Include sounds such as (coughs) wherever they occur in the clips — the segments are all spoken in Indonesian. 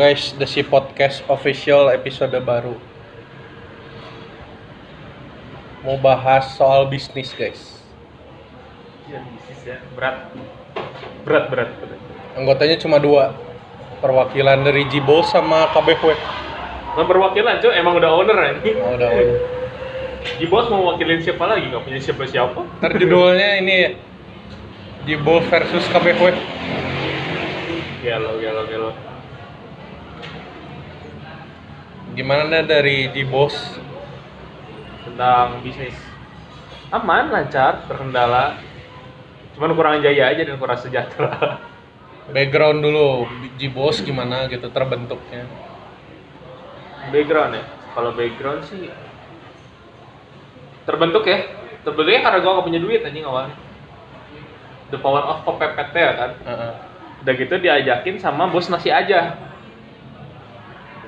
guys, The Si Podcast official episode baru. Mau bahas soal bisnis guys. Iya bisnis ya berat berat berat, berat. Anggotanya cuma dua, perwakilan dari Jibol sama KBW. Bukan perwakilan cuy emang udah owner ini Oh, udah, di bos mau wakilin siapa lagi nggak punya siapa siapa Ntar judulnya ini ya, Jibol versus KBW. gelo gelo gelo Gimana dari Jibos? tentang bisnis. Aman lancar terkendala cuman kurang jaya aja dan kurang sejahtera. (laughs) Background dulu, Jibos gimana gitu terbentuknya. background ya? Kalau background sih terbentuk ya. Terbentuknya karena gua gak punya duit anjing awalnya. The power of kepepet ya kan? Heeh. udah gitu diajakin sama bos nasi aja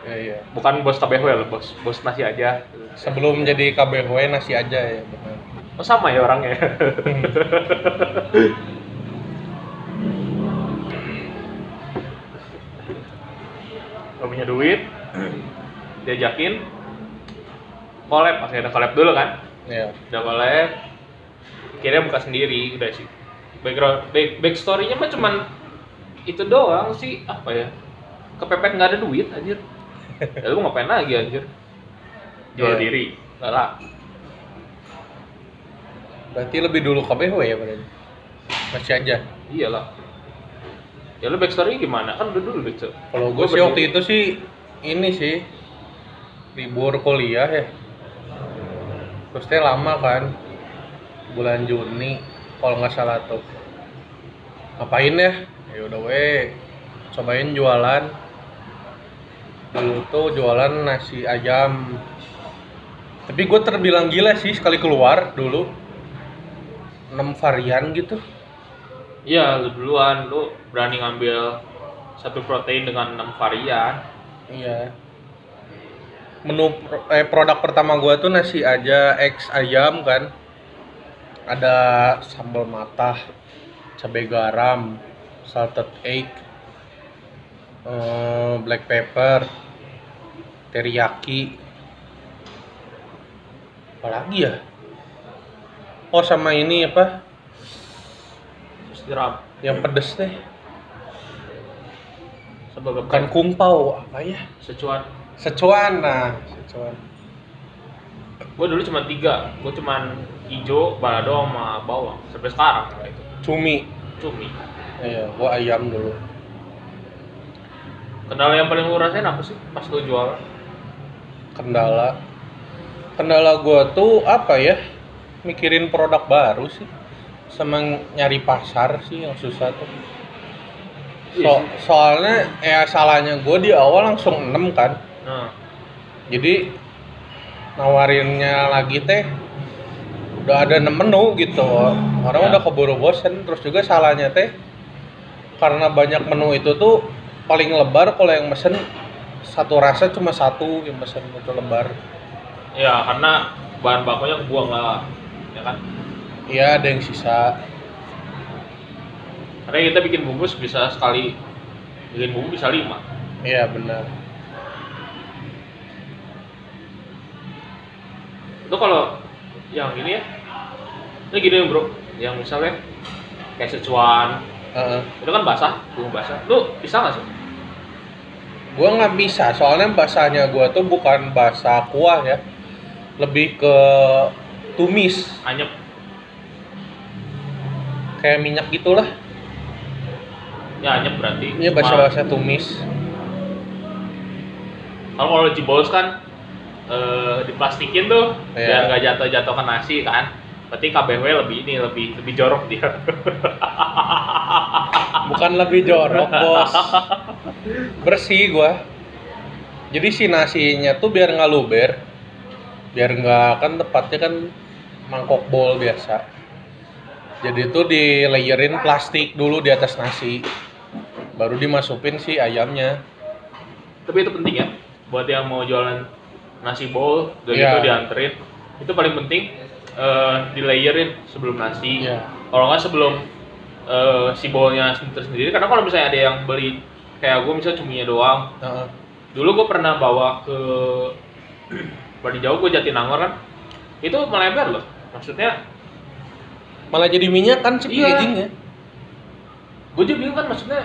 Iya, iya. bukan bos KBW loh bos bos nasi aja. Sebelum jadi KBW nasi aja ya, benar. oh sama ya orangnya. Gak punya duit diajakin collab. Pasti ada collab dulu kan? Iya. udah collab kira buka sendiri udah sih. Background back, back story-nya mah cuman itu doang sih. Apa ya? Kepepet nggak ada duit anjir ya lu ngapain lagi anjir jual Iya. diri lah Berarti lebih dulu KBW ya berarti. Masih aja. iyalah ya lu backstory gimana kan udah dulu backstory Kalau gue sih waktu itu sih ini sih libur kuliah ya. Terus teh lama kan bulan Juni kalau nggak salah tuh. Ngapain ya? Ya udah we cobain jualan. Dulu tuh jualan nasi ayam. Tapi gue terbilang gila sih sekali keluar dulu. 6 varian gitu. iya lu duluan lu berani ngambil satu protein dengan enam varian Iya. Menu eh, produk pertama gua tuh nasi aja X ayam kan. Ada sambal matah, cabai garam, salted egg, eh, black pepper, teriyaki. Apalagi ya? Oh sama ini apa? terus Yang pedes teh. sebagai Bukan kumpau, apa ya? secuan Secuan nah, secuan. gue dulu cuma tiga gue cuma hijau balado sama bawang sampai sekarang itu Cumi. cumi Iya, gua ayam dulu. Kendala yang paling lu rasain apa sih pas lu jual Kendala. Kendala gua tuh apa ya? Mikirin produk baru sih. Sama nyari pasar sih yang susah tuh. Iya So, soalnya ya salahnya gue di awal langsung 6 kan. nah Jadi nawarinnya lagi teh udah ada 6 menu gitu. Orang Ya. udah keburu bosen terus juga salahnya teh karena banyak menu itu tuh paling lebar kalau yang mesen satu rasa cuma satu yang mesen itu lebar. ya karena bahan bakunya kebuang lah ya kan Iya ada yang sisa. karena kita bikin bungkus bisa sekali bikin bumbu bisa lima Iya benar. itu kalau yang ini ya ini gini bro yang misalnya kayak secuan Heeh. itu kan basah bumbu basah lu bisa nggak sih Gua nggak bisa soalnya basahnya gua tuh bukan basah kuah ya, lebih ke tumis anyep kayak minyak gitulah. ya anyep berarti Ini Cuma- basah-basah tumis. kalau kalau cibols kan eh, diplastikin tuh Iya. biar nggak jatuh-jatuh ke nasi kan berarti KBW lebih ini lebih lebih jorok dia (laughs) Bukan lebih jorok bos. Bersih gua. Jadi si nasinya tuh biar nggak luber, biar nggak kan tepatnya kan mangkok bowl biasa. Jadi tuh di layerin plastik dulu di atas nasi, baru dimasukin si ayamnya. tapi itu penting ya buat yang mau jualan nasi bowl udah Iya. gitu dianterin itu paling penting eh, di layerin sebelum nasi Iya. kalau nggak sebelum eh, si bowlnya tersendiri. Karena kalau misalnya ada yang beli kayak gue misalnya cuminya doang. Heeh. dulu gue pernah bawa ke (clears throat) Bali Jauh gue Jatinangor kan. Itu melebar loh. Maksudnya malah jadi minyak kan si Iya. packagingnya? Gue juga bingung kan maksudnya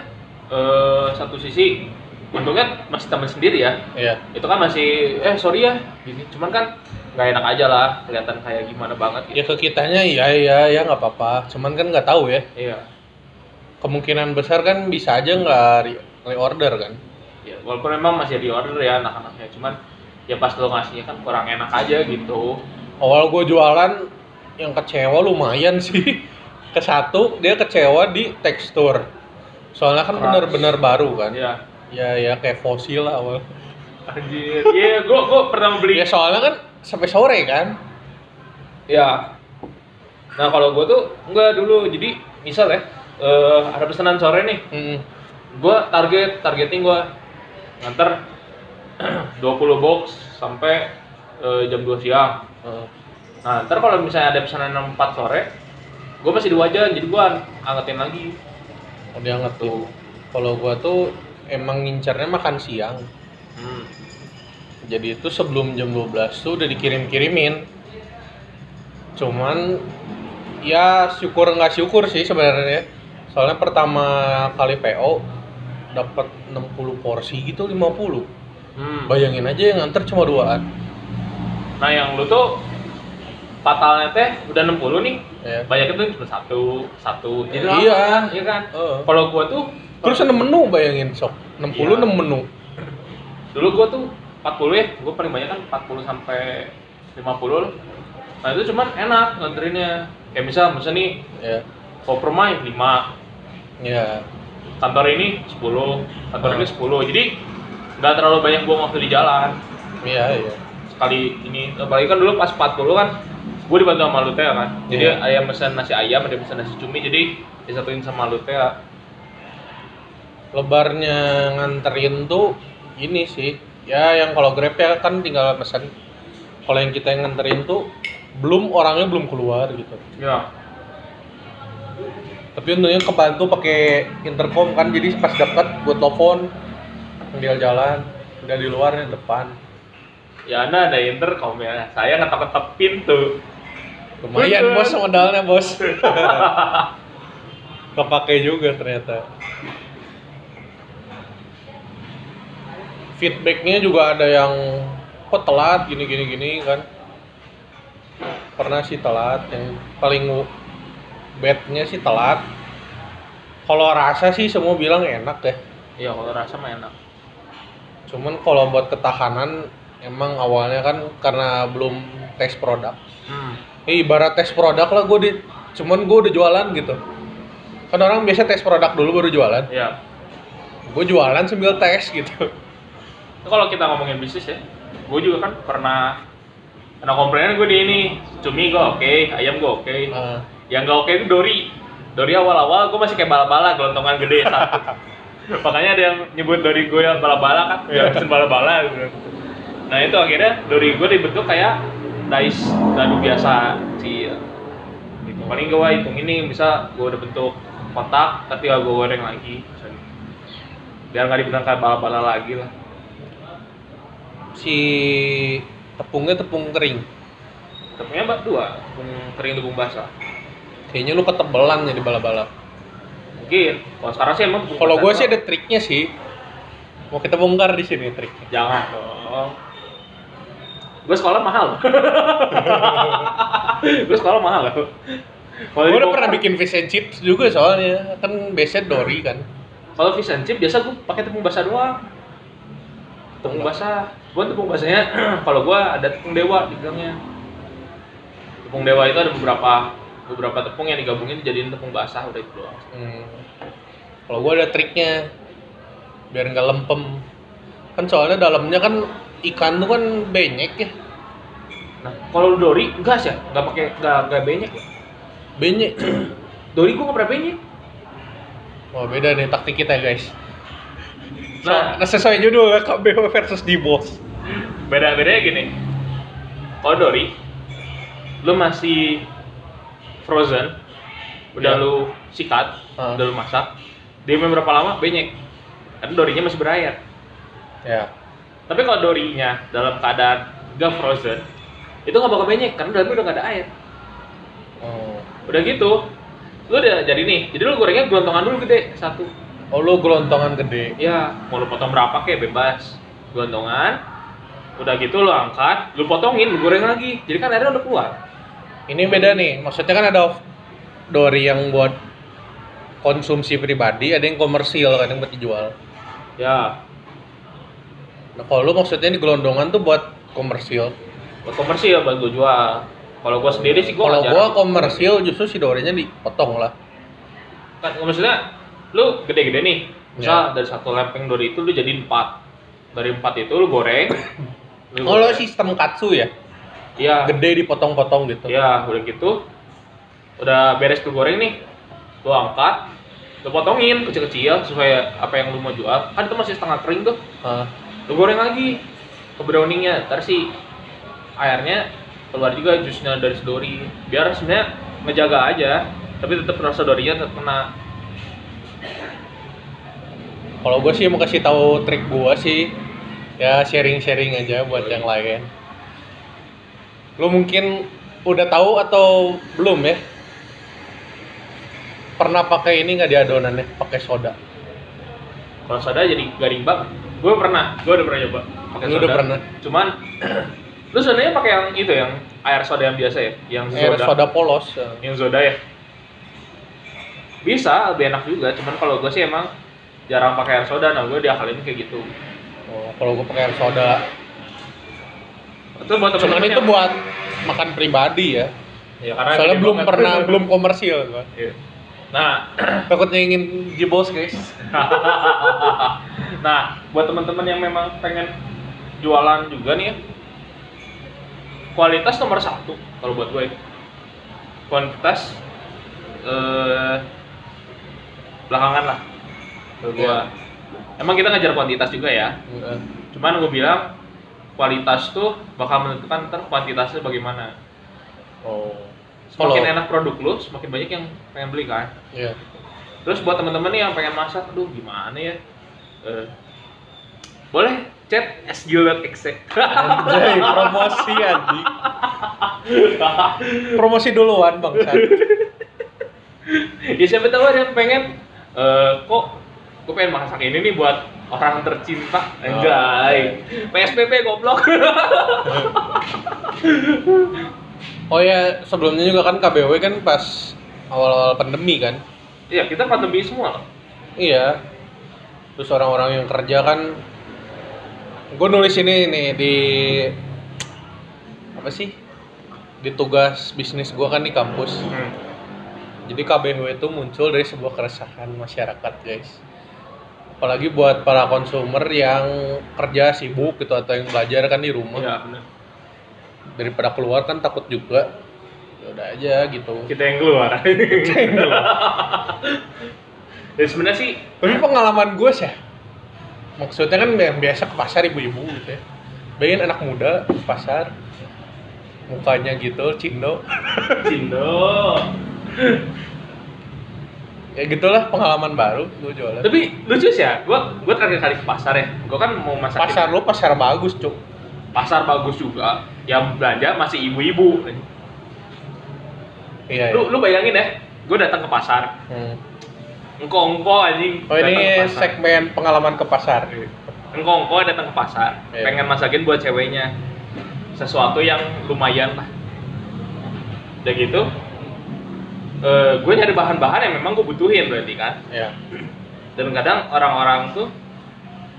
eh satu sisi untungnya masih teman sendiri ya. Iya. Itu kan masih eh sorry ya gini. Cuman kan nggak enak aja lah kelihatan kayak gimana banget ya gitu. ke kitanya iya iya ya nggak apa-apa. Cuman kan nggak tahu ya. Iya kemungkinan besar kan bisa aja nggak re- reorder kan? Ya walaupun memang masih di order ya anak-anaknya cuman ya pas lo ngasihnya kan kurang enak aja gitu. Awal gue jualan yang kecewa lumayan (laughs) sih. Ke satu dia kecewa di tekstur. Soalnya kan Keras. bener-bener baru kan? Ya ya ya kayak fosil lah awal. Anjir. Iya gue gue pernah beli. Ya soalnya kan sampai sore kan? Ya. Nah kalau gue tuh enggak dulu. Jadi misal ya, eh, ada pesanan sore nih. Mm-mm. Gue target targeting gue nganter (clears throat) 20 box sampai eh, jam 2 siang. Heeh. Nah ntar kalau misalnya ada pesanan jam 4 sore, gue masih dua jam. Jadi gue angetin lagi. Oh, dia tuh kalau gua tuh emang ngincarnya makan siang Hmm. jadi itu sebelum jam 12 tuh udah dikirim-kirimin cuman ya syukur nggak syukur sih sebenarnya soalnya pertama kali PO dapat 60 porsi gitu 50 Hmm. bayangin aja yang nganter cuma duaan Nah yang lu tuh fatalnya teh udah 60 nih. ya Banyak itu cuma satu, satu. Jadi Iya. lama, iya kan? Heeh. Kalau gua tuh terus 6 menu bayangin sok 60 Iya. 6 menu dulu gua tuh 40 ya gua paling banyak kan 40 sampai 50 nah itu cuman enak nganterinnya kayak misal misal nih ya Kopermai 5 ya kantor ini 10 kantor Hmm. ini 10 jadi nggak terlalu banyak buang waktu di jalan. Iya iya. Sekali ini apalagi kan dulu pas 40 kan gue dibantu sama Lutea kan. Jadi Iya. ayam pesan nasi ayam ada pesan nasi cumi jadi disatuin sama Lutea. Lebarnya nganterin tuh ini sih. Ya yang kalau grab ya kan tinggal pesan. Kalau yang kita yang nganterin tuh belum orangnya belum keluar gitu. Ya tapi untungnya kebantu pakai intercom kan jadi pas deket buat telepon tinggal jalan udah di luar di depan. Ya anda ada intercom ya. Saya ngetep-ngetep pintu. Lumayan Bener. bos modalnya bos. (laughs) Kepake juga ternyata. Feedbacknya juga ada yang kok telat? Gini gini gini kan. Pernah sih telat yang paling badnya sih telat. Kalau rasa sih semua bilang enak ya iya kalau rasa mah enak. Cuman kalau buat ketahanan emang awalnya kan karena belum tes produk. Hmm. Eh, ibarat tes produk lah gue di cuman gue udah jualan gitu. Kan orang biasa tes produk dulu baru jualan. Ya gue jualan sambil tes gitu. Itu kalau kita ngomongin bisnis ya, gue juga kan pernah pernah komplain gue di ini, cumi gue oke, ayam gue oke. Ah, Yang gak oke itu Dori. Dori awal-awal gue masih kayak bala-bala, gelontongan gede satu. (laughs) Makanya ada yang nyebut Dori gue yang bala-bala kan, ya pesen bala-bala gitu. Nah itu akhirnya Dori gue dibentuk kayak dice dadu biasa sih. Gitu. Paling gue hitung ini bisa gue udah bentuk kotak, tapi gak gue goreng lagi. Biar nggak dibilang kayak bala-bala lagi lah. si tepungnya tepung kering Tepungnya mbak dua, tepung kering tepung basah. Kayaknya lu ketebelan jadi bala-bala Mungkin. Kalau sekarang sih emang kalau gue sih ada triknya sih mau kita bongkar di sini triknya Jangan dong. Gue sekolah mahal. (laughs) gue sekolah mahal loh. Kalau gue udah pernah bikin fish and chips juga soalnya kan biasanya Dory kan Kalau fish and chip biasa gue pakai tepung basah doang. Tepung basah. Gue tepung basahnya (clears throat) kalau gue ada tepung dewa di bilangnya. Tepung dewa itu ada beberapa beberapa tepung yang digabungin dijadiin tepung basah udah itu doang. Hmm. Kalau gua ada triknya biar nggak lempem. Kan soalnya dalamnya kan ikan tuh kan banyak ya. Nah, kalau Dori gas ya, nggak pakai nggak nggak banyak ya. Banyak. (clears throat) Dori gue nggak pernah banyak. Wah beda nih taktik kita guys. Nah, Nah, sesuai judul ya KBO versus Dibos. beda-bedanya gini kalau Dori lu masih frozen udah Iya. lu sikat Ah. udah lu masak dia berapa lama banyak karena dorinya masih berair Ya. tapi kalau dorinya dalam keadaan gak frozen itu nggak bakal banyak karena dalamnya udah nggak ada air Oh. udah gitu lu udah jadi nih jadi lu gorengnya gelontongan dulu gede satu Oh lu gelontongan gede. ya mau lu potong berapa kayak bebas gelontongan udah gitu lu angkat lu potongin lu goreng lagi jadi kan airnya udah keluar Ini beda nih, maksudnya kan ada dori yang buat konsumsi pribadi, ada yang komersil kan yang buat dijual. ya Nah kalau lu maksudnya ini gelondongan tuh buat komersil. buat komersil buat gue jual kalau gua sendiri sih gua Kalau jarang. komersil justru si dorinya dipotong lah. kan maksudnya lu gede-gede nih Ya. misal dari satu lempeng dori itu lu jadi empat dari empat itu lu goreng (coughs) lu Oh goreng. sistem katsu ya? Iya. Gede dipotong-potong gitu. ya udah gitu. Udah beres tuh goreng nih. Lu angkat lu potongin kecil-kecil sesuai apa yang lu mau jual. Kan itu masih setengah kering tuh. Ah, lu goreng lagi ke browningnya ntar si airnya keluar juga jusnya dari sedori biar sebenarnya ngejaga aja tapi tetap rasa dorinya tetap kena. Kalau gua sih mau kasih tahu trik gua sih ya sharing-sharing aja buat yang lain. Lu mungkin udah tahu atau belum ya? Pernah pakai ini nggak di adonannya? Pakai soda. kalau soda jadi garing banget gue pernah gue udah pernah coba pakai soda udah pernah? cuman (clears throat) lu sodanya pakai yang itu yang air soda yang biasa ya yang Air soda, soda polos. yang soda ya bisa lebih enak juga cuman kalau gue sih emang jarang pakai air soda nah gue diakalin kayak gitu Oh, kalau gua pakai air soda. Itu buat Cuman temen-temen itu yang- buat makan pribadi ya. ya, karena Soalnya belum pernah belum komersil gua. Iya. nah (clears throat) Takutnya ingin jebos guys. (laughs) nah buat teman-teman yang memang pengen jualan juga nih ya kualitas nomor satu kalau buat gue kualitas eh, belakangan lah kalau gue Iya. emang kita ngajar kuantitas juga ya Enggak. cuman gue bilang kualitas tuh bakal menentukan ntar kuantitasnya bagaimana Oh. semakin Kalau- enak produk lu semakin banyak yang pengen beli kan Iya. Terus buat teman-teman nih yang pengen masak, aduh gimana ya? Eh, boleh chat sgil.exe. Anjay, promosi anjing. Promosi duluan bang. (laughs) ya siapa tahu ada yang pengen eh, kok gue pengen masak ini nih buat orang tercinta anjay PSBB goblok (laughs) Oh ya sebelumnya juga kan KBW kan pas awal-awal pandemi kan. iya kita pandemi semua loh Iya. Terus orang-orang yang kerja kan, gue nulis ini nih di apa sih? Di tugas bisnis gue kan di kampus. Hmm. Jadi KBW itu muncul dari sebuah keresahan masyarakat guys. Apalagi buat para konsumer yang kerja sibuk gitu atau yang belajar kan di rumah. iya bener Daripada keluar kan takut juga. Ya udah aja gitu. kita yang keluar (laughs) yang keluar. ya sebenarnya sih Tapi pengalaman gue sih, maksudnya kan yang biasa ke pasar ibu-ibu gitu ya. Bayangin anak muda ke pasar, mukanya gitu, cindo. Cindo (laughs) Ya gitulah pengalaman baru gue jualan. tapi lucu sih ya gua gua terakhir kali ke pasar ya gua kan mau masak pasar lu pasar bagus cuk. pasar bagus juga yang belanja masih ibu-ibu Iya. lu lu bayangin ya gue datang ke pasar Hmm. engko-engko anjing Oh ini segmen pengalaman ke pasar. engko-engko datang ke pasar Iya. pengen masakin buat ceweknya sesuatu yang lumayan lah udah gitu eh gue nyari bahan-bahan yang memang gue butuhin berarti kan. Ya. dan kadang orang-orang tuh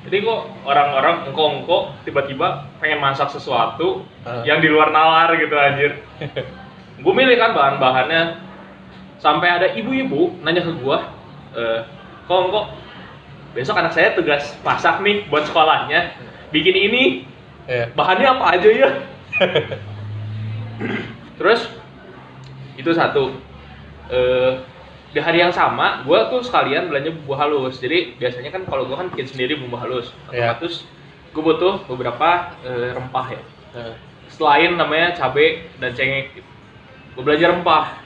jadi kok orang-orang engko-engko tiba-tiba pengen masak sesuatu Ah. yang di luar nalar gitu anjir. (laughs) Gue milih kan bahan-bahannya. Sampai ada ibu-ibu nanya ke gue eh kok besok anak saya tugas masak nih buat sekolahnya? Bikin ini. Ya. bahannya apa aja ya? (laughs) Terus itu satu eh di hari yang sama gue tuh sekalian belanja bumbu halus. Jadi biasanya kan kalau gue kan bikin sendiri bumbu halus. Iya. otomatis gue butuh beberapa eh, rempah ya. Nah, selain namanya cabe dan cengek gue belajar rempah.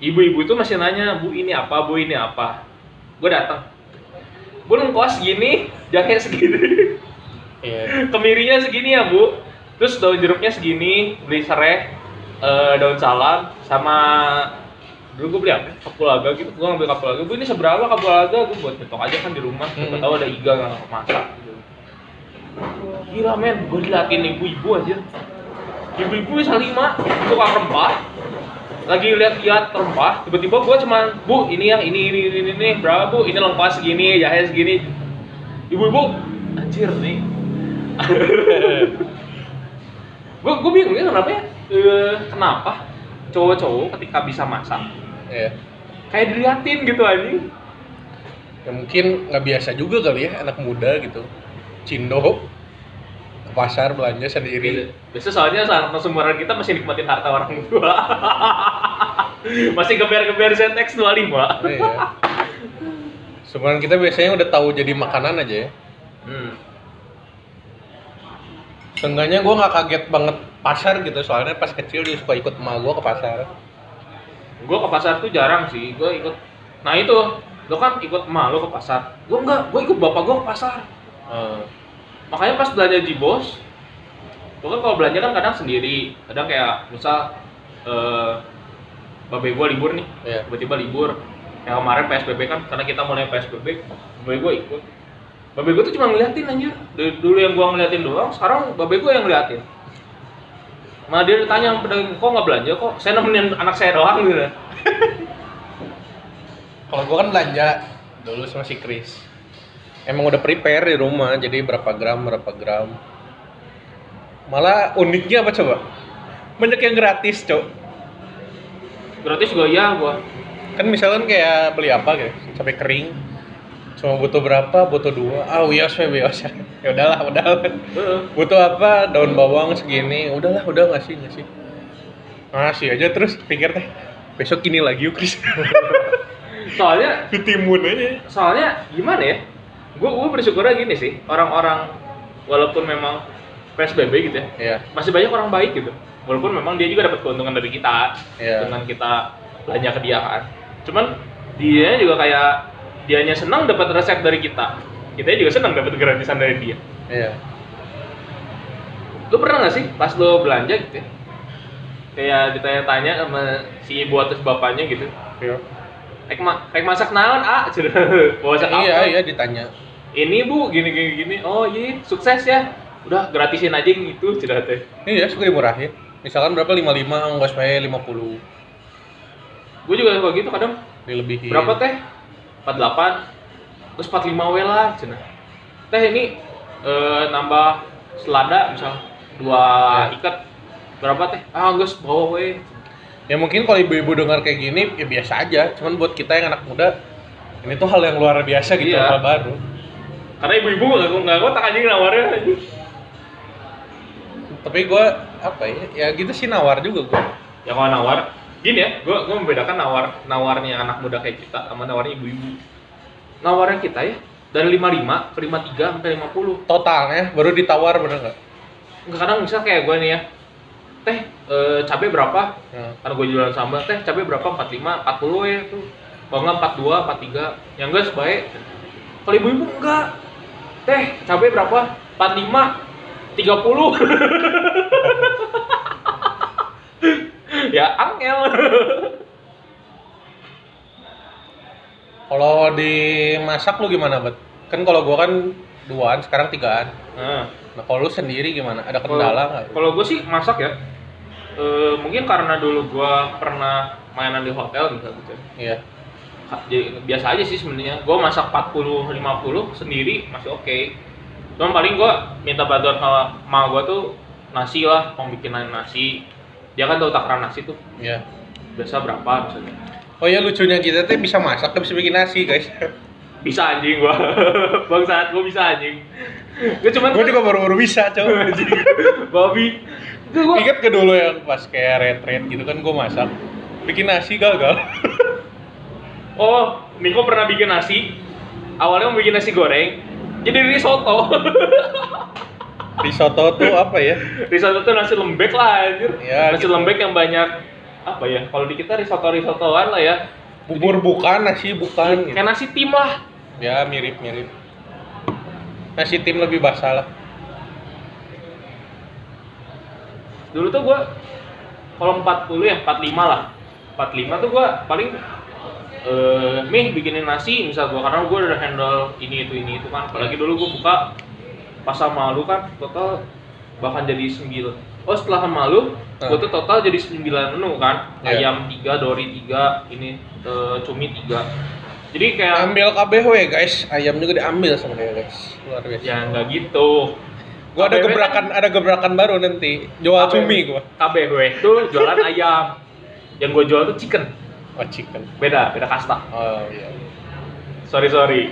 Ibu-ibu itu masih nanya bu ini apa? Bu ini apa? Gue datang Bu lengkuas segini, jahe segini. Iya. (laughs) Kemirinya segini ya, Bu. Terus daun jeruknya segini, beli serai, eh, daun salam, sama dulu gue beli apa? Kapulaga gitu. Gue ngambil kapulaga. Bu ini seberapa kapulaga? Gue buat nyetok aja kan di rumah. Siapa Hmm. tahu ada iga nggak masak. Gitu. Gila men, gue diliatin ibu-ibu aja. Ibu-ibu bisa lima, tukang rempah. Lagi lihat-lihat rempah, tiba-tiba gue cuman, bu ini ya, ini, ini, ini, ini, ini, berapa bu? Ini lengkuas segini, jahe segini. Ibu-ibu, anjir nih. (laughs) gue gue bingung ya kenapa ya? Eh, kenapa cowok-cowok ketika bisa masak Iya. kayak diliatin gitu anjing Ya mungkin nggak biasa juga kali ya anak muda gitu. Cindo ke pasar belanja sendiri. Biasa soalnya saat sumuran kita masih nikmatin harta orang tua. (laughs) masih geber-geber ZX 25. Iya. Sebenarnya kita biasanya udah tahu jadi makanan aja ya. Hmm. Seenggaknya gue nggak kaget banget pasar gitu soalnya pas kecil dia suka ikut emak gue ke pasar. Gue ke pasar tuh jarang sih. Gue ikut. Nah itu, lo kan ikut emak lo ke pasar. Gue enggak, gue ikut bapak gue ke pasar. Eh, Makanya pas belanja di bos, gue kan kalau belanja kan kadang sendiri. Kadang kayak misal eh babe gue libur nih, Iya. tiba-tiba libur. Yang kemarin PSBB kan, karena kita mulai PSBB, babe gue ikut. Babe gue tuh cuma ngeliatin anjir. Dari dulu yang gue ngeliatin doang, sekarang babe gue yang ngeliatin. Malah dia ditanya sama pedagang, kok nggak belanja kok? Saya nemenin anak saya doang (laughs) gitu. Kalau gue kan belanja dulu sama si Chris. Emang udah prepare di rumah, jadi berapa gram berapa gram. Malah uniknya apa coba? Banyak yang gratis, cok. Gratis iya gua. Kan misalkan kayak beli apa gitu, sampai kering. Cuma butuh berapa? Butuh dua. Ah, wios ya, wios ya. Udahlah, udahlah. Butuh apa? Daun bawang segini. Udahlah, udah ngasih, ngasih. Ngasih aja terus pikir teh. Besok ini lagi yuk, Chris. (laughs) Soalnya Ditimun aja. soalnya gimana ya gue gue bersyukurnya gini sih orang-orang walaupun memang psbb gitu ya Iya. masih banyak orang baik gitu walaupun memang dia juga dapat keuntungan dari kita Iya. dengan kita belanja ke dia kan cuman dia juga kayak dianya senang dapat resep dari kita kita juga senang dapat gratisan dari dia Iya. lu pernah nggak sih pas lu belanja gitu ya kayak ditanya-tanya sama si ibu atau si bapaknya gitu Iya. rek, ma rek masak naon ah (laughs) Cenah. masak apa Iya, iya ditanya. ini bu gini gini gini oh iya sukses ya udah gratisin aja gitu cerita teh Iya, suka dimurahin. Misalkan berapa 55, enggak supaya 50 gue juga suka gitu kadang dilebihin. berapa teh 48 terus 45 we lah cina teh ini eh, nambah selada misal dua Ya. ikat berapa teh ah enggak bawa we Ya mungkin kalau ibu-ibu dengar kayak gini ya biasa aja. Cuman buat kita yang anak muda ini tuh hal yang luar biasa gitu, Iya. hal baru. karena ibu-ibu nggak nggak ngotak aja nawarnya Tapi gua apa ya? Ya gitu sih nawar juga gua. ya kalau nawar gini ya gue gue membedakan nawar nawarnya anak muda kayak kita sama nawarnya ibu-ibu. Nawarnya kita ya dari 55 ke 53 sampai 50 Totalnya baru ditawar bener nggak? Enggak kadang misal kayak gue nih ya teh eh, cabai berapa? Nah, karena gue jualan sambal teh cabai berapa? 45 40 ya tuh. Kalau enggak 42 43 yang enggak sebaik. Kalau ibu-ibu enggak teh cabai berapa? 45 30 (laughs) (laughs) (laughs) ya angel kalau dimasak lu gimana, Bet? Kan kalau gua kan duaan, sekarang tigaan. nah, Nah, kalau lu sendiri gimana? Ada kendala nggak? kalau gue sih masak ya eh, mungkin karena dulu gue pernah mainan di hotel gitu gitu Iya. Jadi biasa aja sih sebenarnya gue masak 40 50 sendiri masih oke cuman paling gue minta bantuan sama ma gue tuh nasi lah mau bikin nasi dia kan tahu takaran nasi tuh Iya. biasa berapa misalnya Oh ya lucunya kita tuh bisa masak, tapi bisa bikin nasi, guys. bisa anjing gua (laughs) bang saat gua bisa anjing gue cuman gua juga baru-baru bisa, cow. (laughs) babi gua Ingat ke dulu yang pas kayak retret gitu kan gua masak. Bikin nasi gagal. (laughs) oh Niko pernah bikin nasi awalnya mau bikin nasi goreng jadi risotto Risotto tuh apa ya? risotto tuh nasi lembek lah anjir Ya, nasi gitu. lembek yang banyak apa ya kalau di kita risotto risottoan lah ya Bubur bukan, nasi bukan. gitu. kayak nasi tim lah Ya mirip-mirip. nasi tim lebih basah lah dulu tuh gua kalau 40 ya 45 lah 45 tuh gua paling eh mie bikinin nasi misal gua karena gua udah handle ini itu ini itu kan apalagi dulu gua buka pas sama lu kan total bahkan jadi 9 oh setelah sama lu gua tuh total jadi 9 menu kan. Iya. ayam 3, dori 3, ini eh, cumi 3 jadi kayak ambil KBW guys. Ayam juga diambil sama dia guys. Luar biasa. Ya nggak gitu. Gua ada gebrakan ada gebrakan baru nanti. Jual KBW. cumi gua. KBW itu jualan (laughs) ayam. Yang gua jual tuh chicken. Oh chicken. Beda beda kasta. Oh iya. Sorry sorry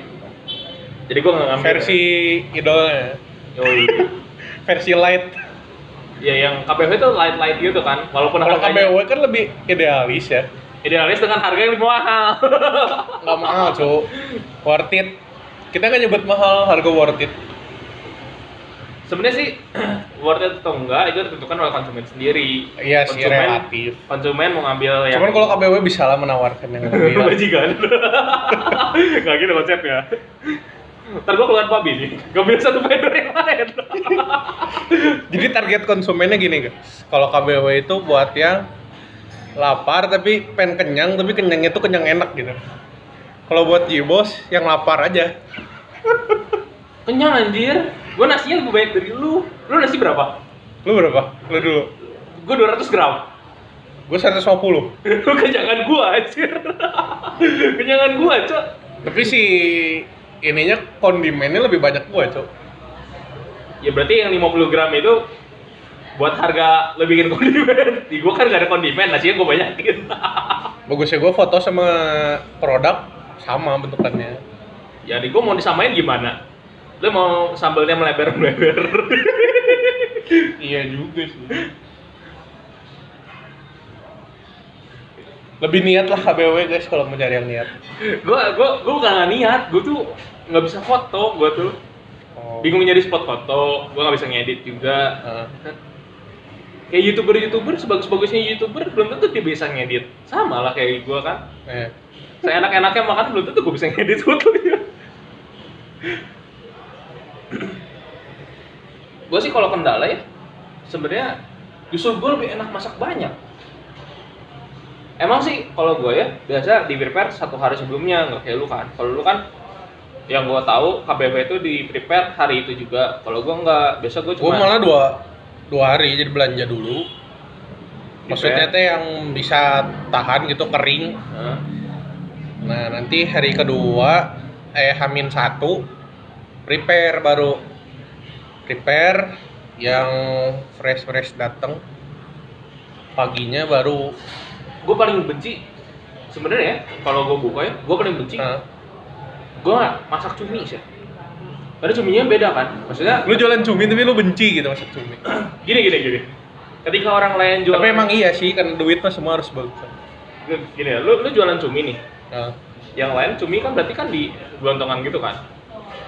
jadi gua nggak ngambil versi idolnya. Yoi. (laughs) versi light. Ya yang KBW itu light light gitu kan. Walaupun kalau KBW kan lebih idealis ya. Idealis dengan harga yang lebih mahal. (laughs) Nggak mahal cu worth it. Kita nggak nyebut mahal harga worth it. Sebenarnya sih (clears throat) worth it atau enggak itu ditentukan oleh konsumen sendiri. Iya sih konsumen relatif. konsumen mau ngambil yang cuman kalau KBW bisa lah menawarkan yang lebih (laughs) bajingan. nggak gitu konsepnya ntar gua keluar babi nih ngambil satu vendor yang lain. (laughs) Jadi target konsumennya gini kalau KBW itu buat yang lapar tapi pengen kenyang tapi kenyangnya tuh kenyang enak gitu. Kalau buat Jibos yang lapar aja. (laughs) Kenyang anjir. Gua nasinya lebih banyak dari lu. Lu nasi berapa? Lu berapa? Lu dulu. Gua 200 gram. Gue 150 (laughs) lu kenyangan gua anjir. Kenyangan gua cok. Tapi si ininya kondimennya lebih banyak gue cok. Ya berarti yang 50 gram itu buat harga lebih bikin kondimen. (laughs) Di gua kan gak ada kondimen nasinya gua banyakin. (laughs) Bagusnya gue foto sama produk sama bentukannya. Ya di gua mau disamain gimana? Lu mau sambalnya melebar melebar (laughs) iya juga sih lebih niat lah KBW guys kalau mau cari yang niat. Gua gua gua bukan nggak niat gua tuh nggak bisa foto gua tuh. Oh. bingung nyari spot foto gua nggak bisa ngedit juga. Heeh. kayak youtuber youtuber sebagus bagusnya youtuber belum tentu dia bisa ngedit. Sama lah kayak gua kan. Eh. saya enak enaknya makan belum tentu gua bisa ngedit fotonya gua sih kalau kendala ya sebenarnya justru gua lebih enak masak banyak emang sih kalau gue ya biasa di prepare satu hari sebelumnya nggak kayak lu kan. Kalau lu kan yang gue tahu KBP itu di prepare hari itu juga. Kalau gue nggak biasa gue gue cuma malah dua dua hari jadi belanja dulu. Maksudnya teh yang bisa tahan gitu kering. Hah? nah nanti hari kedua eh hamin satu prepare baru. Prepare yang fresh fresh dateng. Paginya baru gue paling benci sebenarnya ya kalau gue buka ya gue paling benci nah, gue masak cumi sih. Karena cuminya beda kan maksudnya lu jualan cumi tapi lu benci gitu masak cumi. (clears throat) Gini gini gini. Ketika orang lain jual tapi emang iya sih karena duit mah semua harus bagus. Gini ya lu lu jualan cumi nih. Nah, yang lain cumi kan berarti kan di gelontongan gitu kan?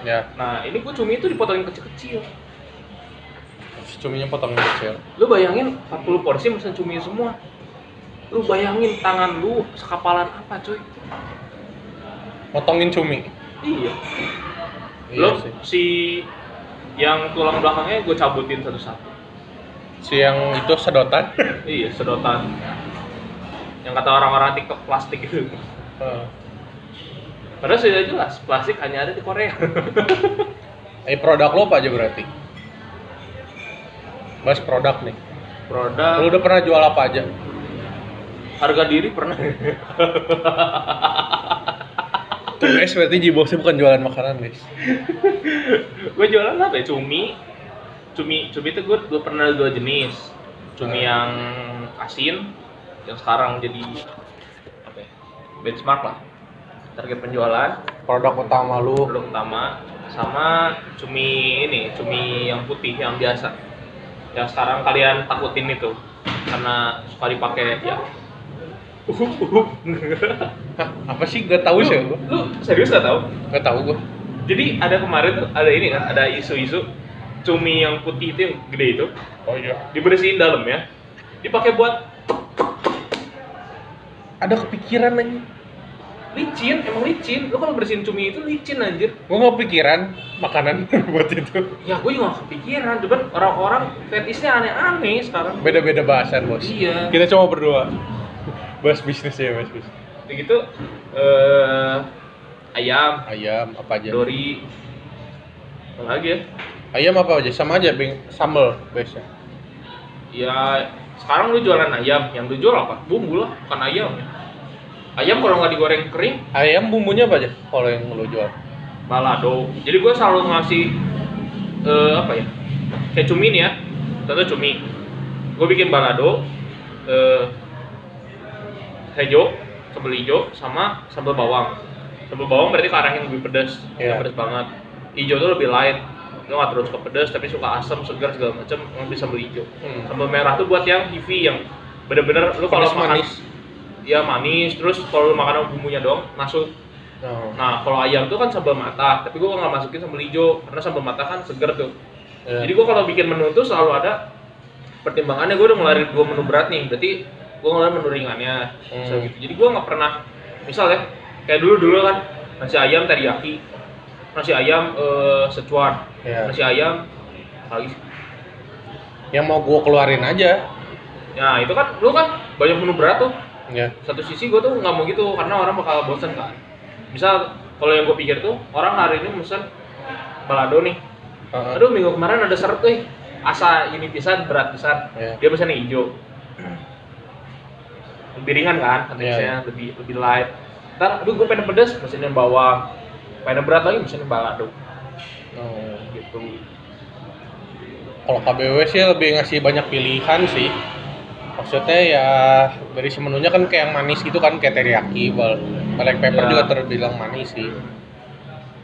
Ya. Nah ini gue cumi itu dipotongin kecil-kecil. Cuminya potong kecil. Lu bayangin 40 porsi mesen cumi semua lu bayangin tangan lu sekapalan apa cuy? Potongin cumi. Iya. Iya lu sih. si yang tulang belakangnya gue cabutin satu-satu. Si yang itu sedotan? (laughs) Iya sedotan. Yang kata orang-orang tiktok plastik gitu. Heeh. padahal sudah jelas plastik hanya ada di Korea. (laughs) Eh produk lo apa aja berarti? Bahas produk nih. Lo produk udah pernah jual apa aja? Harga diri pernah. Guys, berarti Jibosnya bukan jualan makanan guys. gue jualan apa ya? Cumi. Cumi cumi itu gue gue pernah dua jenis. Cumi Hmm. yang asin yang sekarang jadi apa ya benchmark lah. Target penjualan. Produk utama lu. produk utama. Sama cumi ini cumi yang putih yang biasa. Yang sekarang kalian takutin itu. Karena suka dipakai ya Hah, apa sih? Gak tahu sih gua. lu serius gak tahu Gak tahu gua. jadi ada kemarin tuh ada ini kan ada isu-isu cumi yang putih itu yang gede itu Oh iya. dibersihin dalam ya dipakai buat Ada kepikiran lagi. licin emang licin lu kalau bersihin cumi itu licin anjir Gue nggak pikiran makanan (laughs) buat itu. ya gue juga gak kepikiran cuman orang-orang fetishnya aneh-aneh sekarang Beda-beda bahasan bos. iya Kita cuma berdua. Bahas bisnis ya, bahas bisnis. Kayak gitu eh ayam Ayam apa aja? dori apa lagi ya Ayam apa aja? Sama aja, bing sambal biasa. ya sekarang lu jualan ayam yang lu jual apa bumbu lah bukan ayam ayam kalau nggak digoreng kering Ayam bumbunya apa aja? Kalau yang lo jual? balado jadi gue selalu ngasih eh, apa ya kayak cumi nih ya contoh cumi gue bikin balado eh, hejo sambal hijau sama sambal bawang sambal bawang berarti ke arah yang lebih pedas Iya. yang pedas banget hijau tuh lebih light lo nggak terus ke pedas tapi suka asam segar segala macam ngambil sambal hijau Hmm. sambal merah tuh buat yang heavy yang bener-bener lu kalau makan manis. ya manis terus kalau makan sama bumbunya doang masuk Oh. Nah, kalau ayam tuh kan sambal mata, tapi gua nggak masukin sambal hijau karena sambal mata kan seger tuh. Ya. Jadi gua kalau bikin menu tuh selalu ada pertimbangannya. Gua udah ngeluarin dua menu berat nih, berarti gua ngeluarin menu ringannya. Hmm. So, gitu. Jadi gua nggak pernah, misal ya, kayak dulu dulu kan nasi ayam teriyaki, nasi ayam eh, secuan, Ya. nasi ayam lagi. Yang mau gue keluarin aja. Nah itu kan, lu kan banyak menu berat tuh. Ya. Satu sisi gua tuh nggak mau gitu karena orang bakal bosan kan. Misal kalau yang gue pikir tuh orang hari ini mesen balado nih, Heeh. Aduh minggu kemarin ada seret tuh asa ini pisan berat pisan. Iya. Dia pesan hijau. Lebih ringan kan, Iya, konteksnya lebih lebih light. Ntar, aduh gue pengen pedes, mesin yang bawang. Pengen berat lagi, mesin yang balado. Oh. Gitu. Kalau KBW sih lebih ngasih banyak pilihan sih. Maksudnya ya dari si menunya kan kayak yang manis gitu kan kayak teriyaki, bal black pepper Ya. juga terbilang manis sih.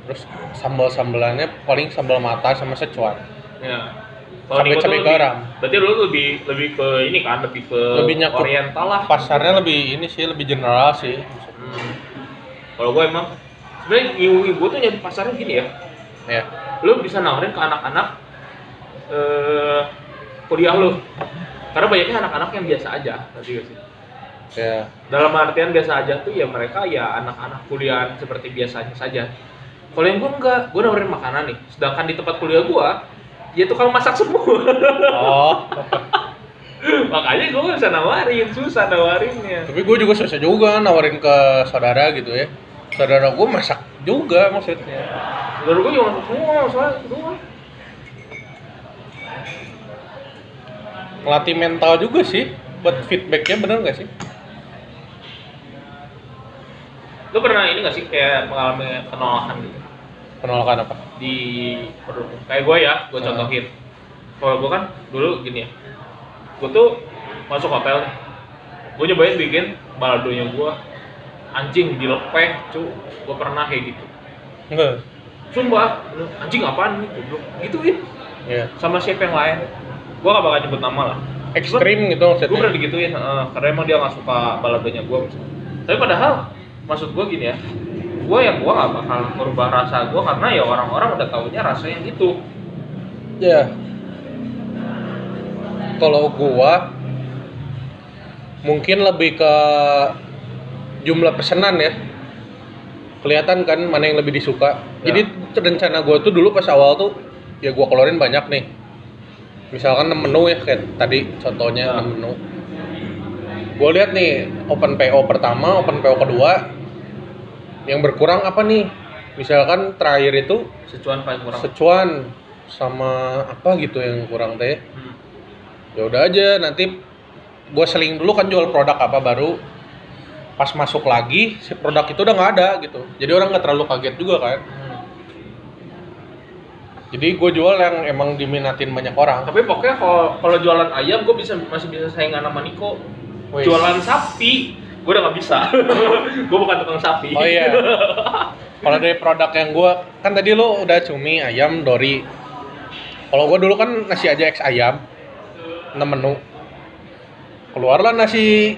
Terus sambal-sambelannya paling sambal mata sama secuan. Ya. Niko tuh cabai lebih- garam. Berarti lu lebih lebih ke ini kan, lebih ke Lebih nyakup. oriental lah. Pasarnya lebih ini sih lebih general sih. Hmm. Kalau gue emang sebenarnya ibu-ibu tuh nyari pasarnya gini ya. Ya. lu bisa nawarin ke anak-anak eh kuliah lu karena banyaknya anak-anak yang biasa aja ngerti gak sih Ya. dalam artian biasa aja tuh ya mereka ya anak-anak kuliah seperti biasanya saja kalau yang gue enggak gue nawarin makanan nih sedangkan di tempat kuliah gue ya tukang masak semua Oh. (laughs) makanya gue gak bisa nawarin susah nawarinnya Tapi gue juga susah juga nawarin ke saudara gitu ya. Saudara gue masak juga maksudnya. baru gue juga masak semua soalnya semua Ngelatih mental juga sih buat feedbacknya bener gak sih? lu pernah ini gak sih kayak mengalami penolakan gitu Penolakan apa? di kayak gue ya gue Ah. contohin. Kalau gue kan dulu gini ya. Gue tuh masuk hotel nih. Gue nyobain bikin baladonya gue anjing dilepeh cu. Gue pernah kayak gitu. Enggak. sumpah anjing apaan nih goblok? Gituin. Ya. sama chef yang lain. Gue gak bakal nyebut nama lah. Ekstrim gitu gue pernah maksudnya. digituin heeh, karena emang dia gak suka baladonya gue tapi padahal maksud gue gini ya gue ya gue gak bakal merubah rasa gue karena ya orang-orang udah taunya rasa yang itu Ya. Kalau gua mungkin lebih ke jumlah pesanan ya. Kelihatan kan mana yang lebih disuka. Ya. Jadi rencana gua tuh dulu pas awal tuh ya gua keluarin banyak nih. Misalkan 6 menu ya kayak tadi contohnya Ya. 6 menu. Gua lihat nih open PO pertama, open PO kedua yang berkurang apa nih? Misalkan terakhir itu secuan paling kurang secuan sama apa gitu yang kurang teh Hmm. ya udah aja nanti gua seling dulu kan jual produk apa baru pas masuk lagi si produk itu udah nggak ada gitu jadi orang nggak terlalu kaget juga kan Hmm. jadi gue jual yang emang diminatin banyak orang Tapi pokoknya kalau kalau jualan ayam gue bisa masih bisa saingan sama Niko. Wih. Jualan sapi gue udah nggak bisa. (laughs) gue bukan tukang sapi. oh iya (laughs) kalau dari produk yang gua kan tadi lo udah cumi ayam dori kalau gua dulu kan nasi aja X ayam 6 menu keluarlah nasi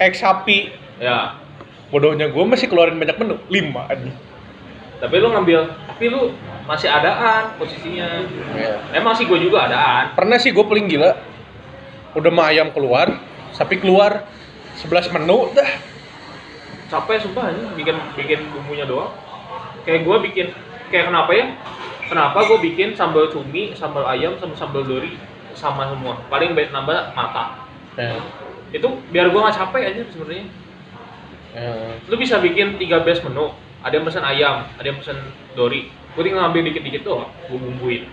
X sapi ya. bodohnya gue masih keluarin banyak menu lima aja Tapi lu ngambil, tapi lu masih adaan posisinya. Iya. Emang sih gue juga adaan. pernah sih gue paling gila udah mah ayam keluar sapi keluar 11 menu dah. Capek sumpah aja bikin bikin bumbunya doang. Kayak gue bikin kayak kenapa ya? Kenapa gue bikin sambal cumi sambal ayam sama sambal dori sama semua. Paling baik nambah mata. Ya, itu biar gue nggak capek aja sebenarnya. Ya. lu bisa bikin tiga base menu. Ada yang pesen ayam ada yang pesen dori gue tinggal ngambil dikit-dikit doang gue bumbuin.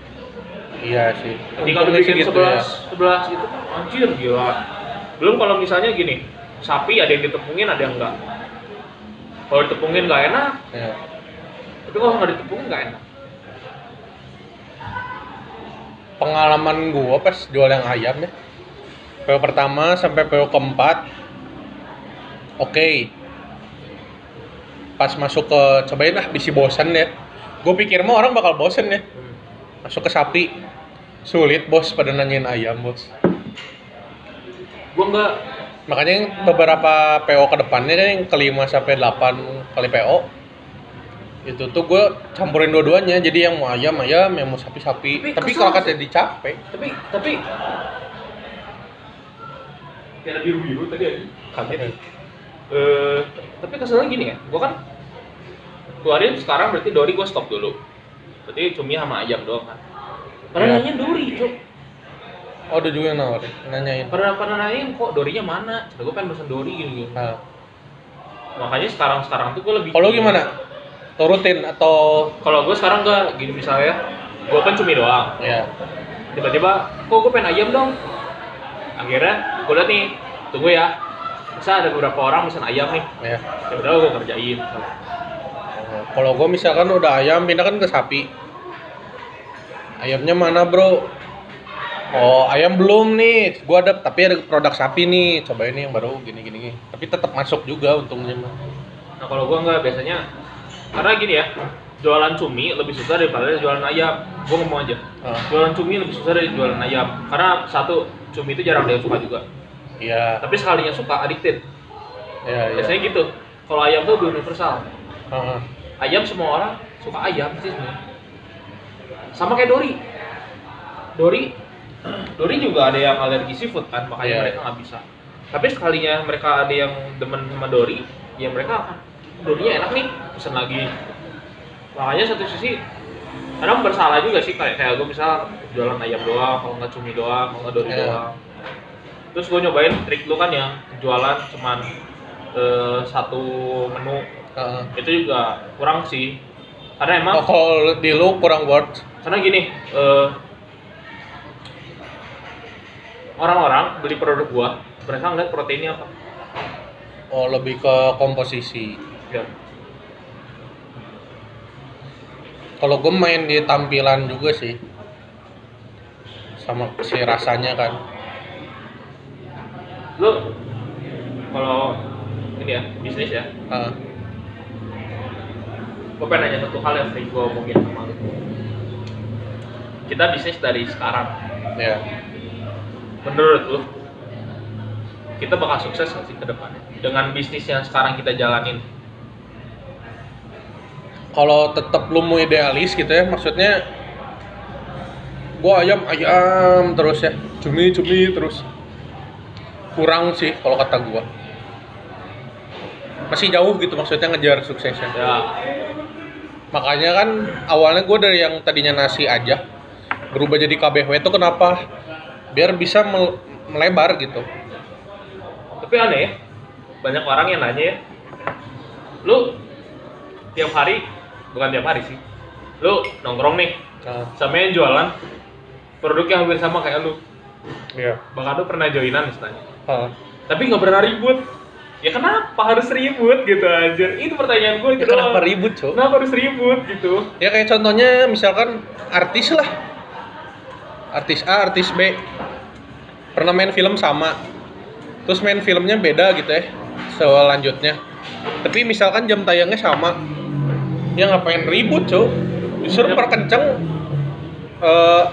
Iya sih. Sih bikin gitu sebelas ya. sebelas itu anjir gila. Belum kalau misalnya gini, sapi ada yang ditepungin ada yang enggak. Kalau ditepungin nggak enak, ya. tapi kalau nggak ditepungin nggak enak. pengalaman gua pas jual yang ayam ya PO pertama sampai PO keempat oke pas masuk ke cobain ah bisi bosan ya gue pikir mah orang bakal bosen ya masuk ke sapi sulit bos pada nanyain ayam bos Gue nggak, makanya yang beberapa PO ke depannya kan yang kelima sampai 8 kali PO itu tuh gue campurin dua-duanya jadi yang mau ayam ayam yang mau sapi sapi Tapi tapi kalau sih. kata dicapek tapi tapi kayak biru biru tadi aja. Kaget. Eh, tapi keselnya gini ya, gue kan keluarin sekarang berarti dori gue stop dulu. Berarti cumi sama ayam doang kan. Pernah Iya. nanyain dori, cok. Oh ada juga yang nawarin nanyain. Pernah pernah nanyain kok dorinya mana? Gue pengen pesen dori gini gini. Nah, makanya sekarang sekarang tuh gue lebih kalau gimana? Turutin atau kalau gue sekarang gak gini misalnya gue kan cumi doang. Ya tiba-tiba kok gue pengen ayam dong? Akhirnya gue liat nih tunggu ya bisa ada beberapa orang pesan ayam nih? Ya tiba-tiba gue kerjain. Oh, kalau gue misalkan udah ayam pindah kan ke sapi. Ayamnya mana bro oh ayam belum nih. Gue ada tapi ada produk sapi nih. Cobain nih yang baru gini gini gini. tapi tetap masuk juga untungnya. Mah nah kalau gue nggak biasanya karena gini ya jualan cumi lebih susah daripada jualan ayam. Gue ngomong aja. Ah, jualan cumi lebih susah dari jualan ayam. Karena satu cumi itu jarang ada yang suka juga. Iya. Tapi sekalinya suka addicted. Iya iya. Biasanya gitu. Kalau ayam tuh universal. Ah. ayam semua orang suka ayam sih sebenarnya. Sama kayak Dori Dori Dori juga ada yang alergi seafood kan makanya Iya. mereka nggak bisa tapi sekalinya mereka ada yang demen sama Dori ya mereka akan Dorinya enak nih pesen lagi makanya satu sisi kadang bersalah juga sih kayak kayak gue misal jualan ayam doang kalau nggak cumi doang kalau nggak Dori Iya. doang terus gue nyobain trik lu kan yang jualan cuman eh, satu menu ah. itu juga kurang sih karena emang Oh, kalau di lu kurang worth karena gini eh, orang-orang beli produk gua mereka ngeliat proteinnya apa? Oh lebih ke komposisi. Ya kalau gue main di tampilan juga sih. Sama si rasanya kan. Lu kalau ini ya bisnis ya? Ah, gua pengen nanya satu hal yang sering gua omongin sama lu. Kita bisnis dari sekarang. Ya menurut lu kita bakal sukses nggak sih ke depannya? Dengan bisnis yang sekarang kita jalanin? Kalau tetap lu mau idealis gitu ya maksudnya gua ayam ayam terus ya. Cumi cumi terus. Kurang sih kalau kata gua. Masih jauh gitu maksudnya ngejar suksesnya. Ya. Makanya kan awalnya gua dari yang tadinya nasi aja berubah jadi KBW itu kenapa biar bisa mel- melebar gitu. Tapi aneh ya banyak orang yang nanya ya lu tiap hari bukan tiap hari sih lu nongkrong nih nah, sama yang jualan produk yang hampir sama kayak lu. Iya. Bahkan lu pernah joinan misalnya. Ah, tapi nggak pernah ribut. Ya kenapa harus ribut gitu aja itu pertanyaan gue ya gitu kenapa ribut cok kenapa harus ribut gitu? Ya kayak contohnya misalkan artis lah artis A artis B. Pernah main film sama. Terus main filmnya beda gitu ya selanjutnya. Tapi misalkan jam tayangnya sama. Ya ngapain ribut cok justru Ya. perkenceng eh,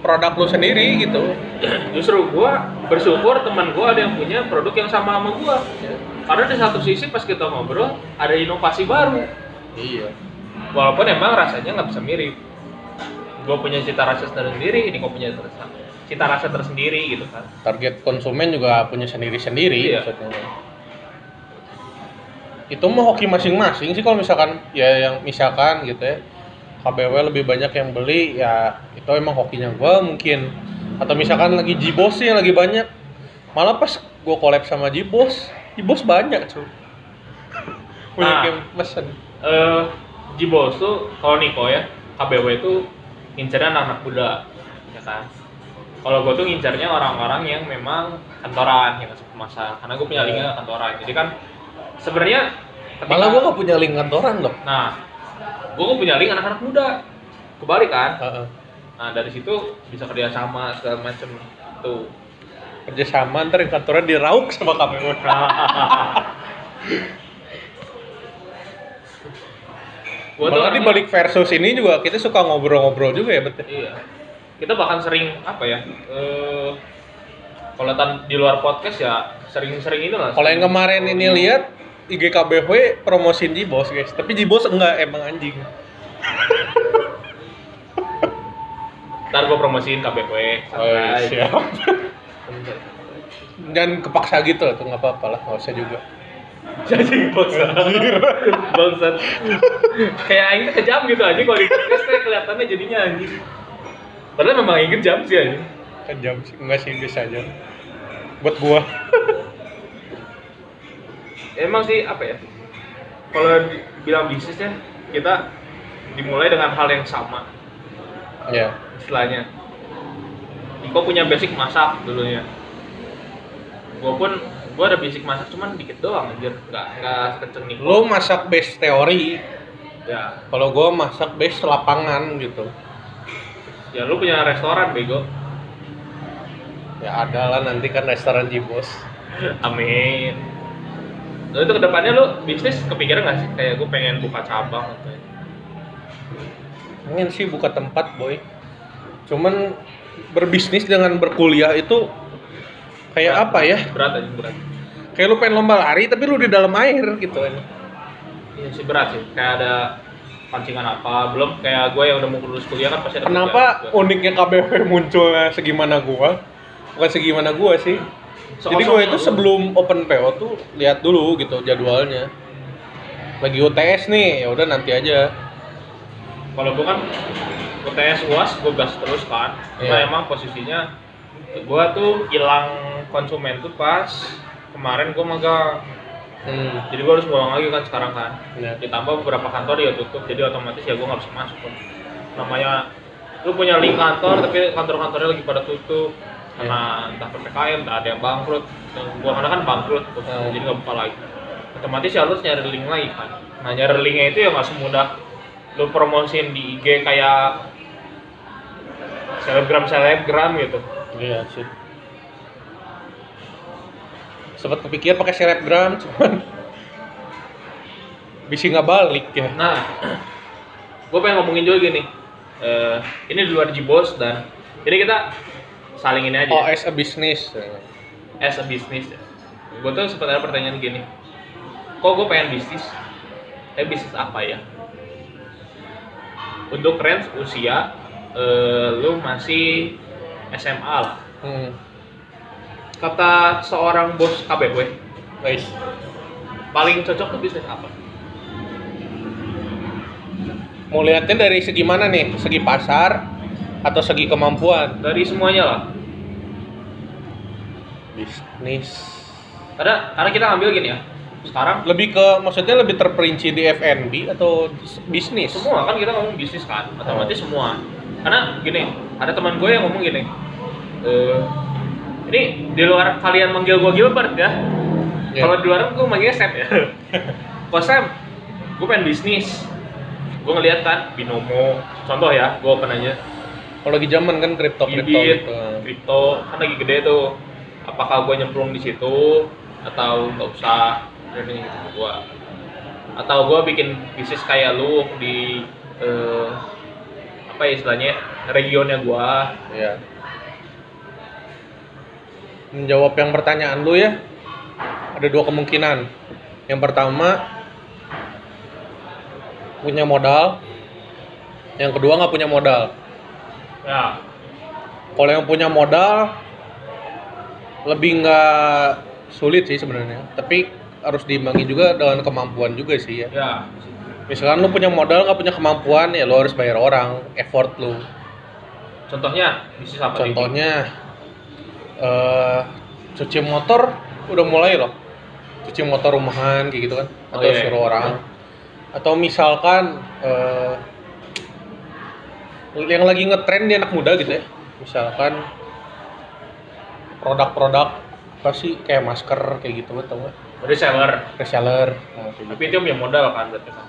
produk lu sendiri gitu. Justru gua bersyukur teman gua ada yang punya produk yang sama sama gua. Karena di satu sisi pas kita ngobrol ada inovasi baru. Iya. Walaupun emang rasanya nggak bisa mirip gue punya cita rasa tersendiri ini kok punya rasa cita rasa tersendiri gitu kan. Target konsumen juga punya sendiri-sendiri Iya. maksudnya. Itu mah hoki masing-masing sih kalau misalkan ya yang misalkan gitu ya. KBW lebih banyak yang beli ya itu emang hokinya gua mungkin. Atau misalkan lagi Jibos sih yang lagi banyak. Malah pas gua collab sama Jibos Jibos banyak cuy (laughs) punya Nah. game mesen eh Jibos tuh kalau Niko ya KBW itu ngincernya anak-anak muda ya kan? Kalau gue tuh ngincernya orang-orang yang memang kantoran yang masuk masa karena gue punya linknya kantoran. Jadi kan sebenarnya ketika- malah gua gak punya link kantoran loh. Nah gue punya link anak-anak muda. Kebalik kan? Heeh. nah dari situ bisa kerja sama segala macem tuh. Kerja sama ntar yang kantoran dirauk sama KBW (laughs) Gua malah di balik versus ini juga kita suka ngobrol-ngobrol juga ya betul Iya. Kita bahkan sering apa ya? Eh kalau tan- di luar podcast ya sering-sering ini lah. Kalau yang kemarin ini lihat IG KBW promosin Jibos guys, tapi Jibos enggak emang anjing. Ntar gua promosiin KBW. santai. siap. Dan kepaksa gitu tuh nggak apa-apa lah, nggak usah juga. Jadi bangsat. Bangsat. Kayak aing kejam gitu aja kalau di podcast teh kelihatannya jadinya anjing. Padahal memang aing kejam sih anjing. Kan jam sih, enggak sih biasa aja. Buat gua. Emang sih apa ya? Kalau bilang bisnis ya, kita dimulai dengan hal yang sama. Ya. istilahnya Iko punya basic masak dulunya gue pun gue ada basic masak cuman dikit doang anjir. Nggak nggak Niko Lo masak base teori, ya. Kalau gua masak base lapangan gitu. ya lu punya restoran bego. Ya ada lah nanti kan restoran Jibos. (laughs) amin. Lalu itu ke depannya lu bisnis kepikiran nggak sih? Kayak gue pengen buka cabang atau Pengen sih buka tempat boy. Cuman berbisnis dengan berkuliah itu kayak apa ya? berat aja berat Kayak lu pengen lomba lari tapi lu di dalam air gitu kan. iya sih berat sih kayak ada pancingan apa belum kayak gue yang udah mau lulus kuliah kan pasti ada Kenapa uniknya KBW munculnya segimana gua? Bukan segimana gua sih. Jadi Sekosong gua itu lu. sebelum open PO tuh lihat dulu gitu jadwalnya. Lagi UTS nih, ya udah nanti aja. kalau gue kan UTS UAS gue gas terus kan Iya. emang posisinya gue tuh hilang konsumen tuh pas kemarin gue magang. Hmm. jadi gue harus ngulang lagi kan sekarang kan. Ya. ditambah beberapa kantor ya tutup jadi otomatis ya gue nggak bisa masuk kan. namanya lu punya link kantor tapi kantor-kantornya lagi pada tutup. Karena entah ppkm entah ada yang bangkrut. Gua karena kan bangkrut tuh, Hmm. jadi nggak buka lagi. Otomatis ya lu harus nyari link lagi kan. Nah nyari linknya itu ya nggak semudah. Lu promosiin di IG kayak selebgram selebgram gitu. Iya sih. Sempat kepikir pakai selebgram cuman bisa nggak balik ya. Nah, gue pengen ngomongin juga gini. Eh, ini di luar Jibos dan ini kita saling ini aja. Oh, as a business. as a business. Gue tuh sempat ada pertanyaan gini. Kok gue pengen bisnis? Eh bisnis apa ya? Untuk range usia, eh, lu masih SMA lah. Hmm. Kata seorang bos KBW, Guys, paling cocok tuh bisnis apa? mau lihatnya dari segi mana nih? Segi pasar atau segi kemampuan? Dari semuanya lah. Bisnis. Karena karena kita ambil gini ya. Sekarang Lebih ke maksudnya lebih terperinci di F&B atau bisnis? semua kan kita ngomong bisnis kan otomatis semua karena gini ada teman gue yang ngomong gini eh ini di luar kalian manggil gue Gilbert ya. Iya. kalau di luar gue manggilnya Sam ya. Kok Sam gue pengen bisnis. Gue ngeliat kan binomo. Contoh ya gue open aja. Kalau lagi zaman kan kripto kripto gitu. kripto kan lagi gede tuh. Apakah gue nyemplung di situ atau nggak usah ini gitu gue atau gue bikin bisnis kayak lu di eh, apa ya istilahnya regionnya gue Iya. Menjawab yang pertanyaan lu ya, ada dua kemungkinan. Yang pertama punya modal, yang kedua nggak punya modal. ya. Kalau yang punya modal lebih nggak sulit sih sebenarnya, tapi harus diimbangi juga dengan kemampuan juga sih ya. Ya. Misalkan lu punya modal nggak punya kemampuan ya lu harus bayar orang effort lu. Contohnya bisnis apa contohnya eh cuci motor udah mulai loh. Cuci motor rumahan kayak gitu kan Oh, atau iya. suruh orang. Atau misalkan eh yang lagi ngetren di anak muda gitu ya. Misalkan produk-produk apa sih kayak masker kayak gitu tau nggak? Reseller. Reseller. Nah, gitu. tapi itu punya modal kan berarti kan?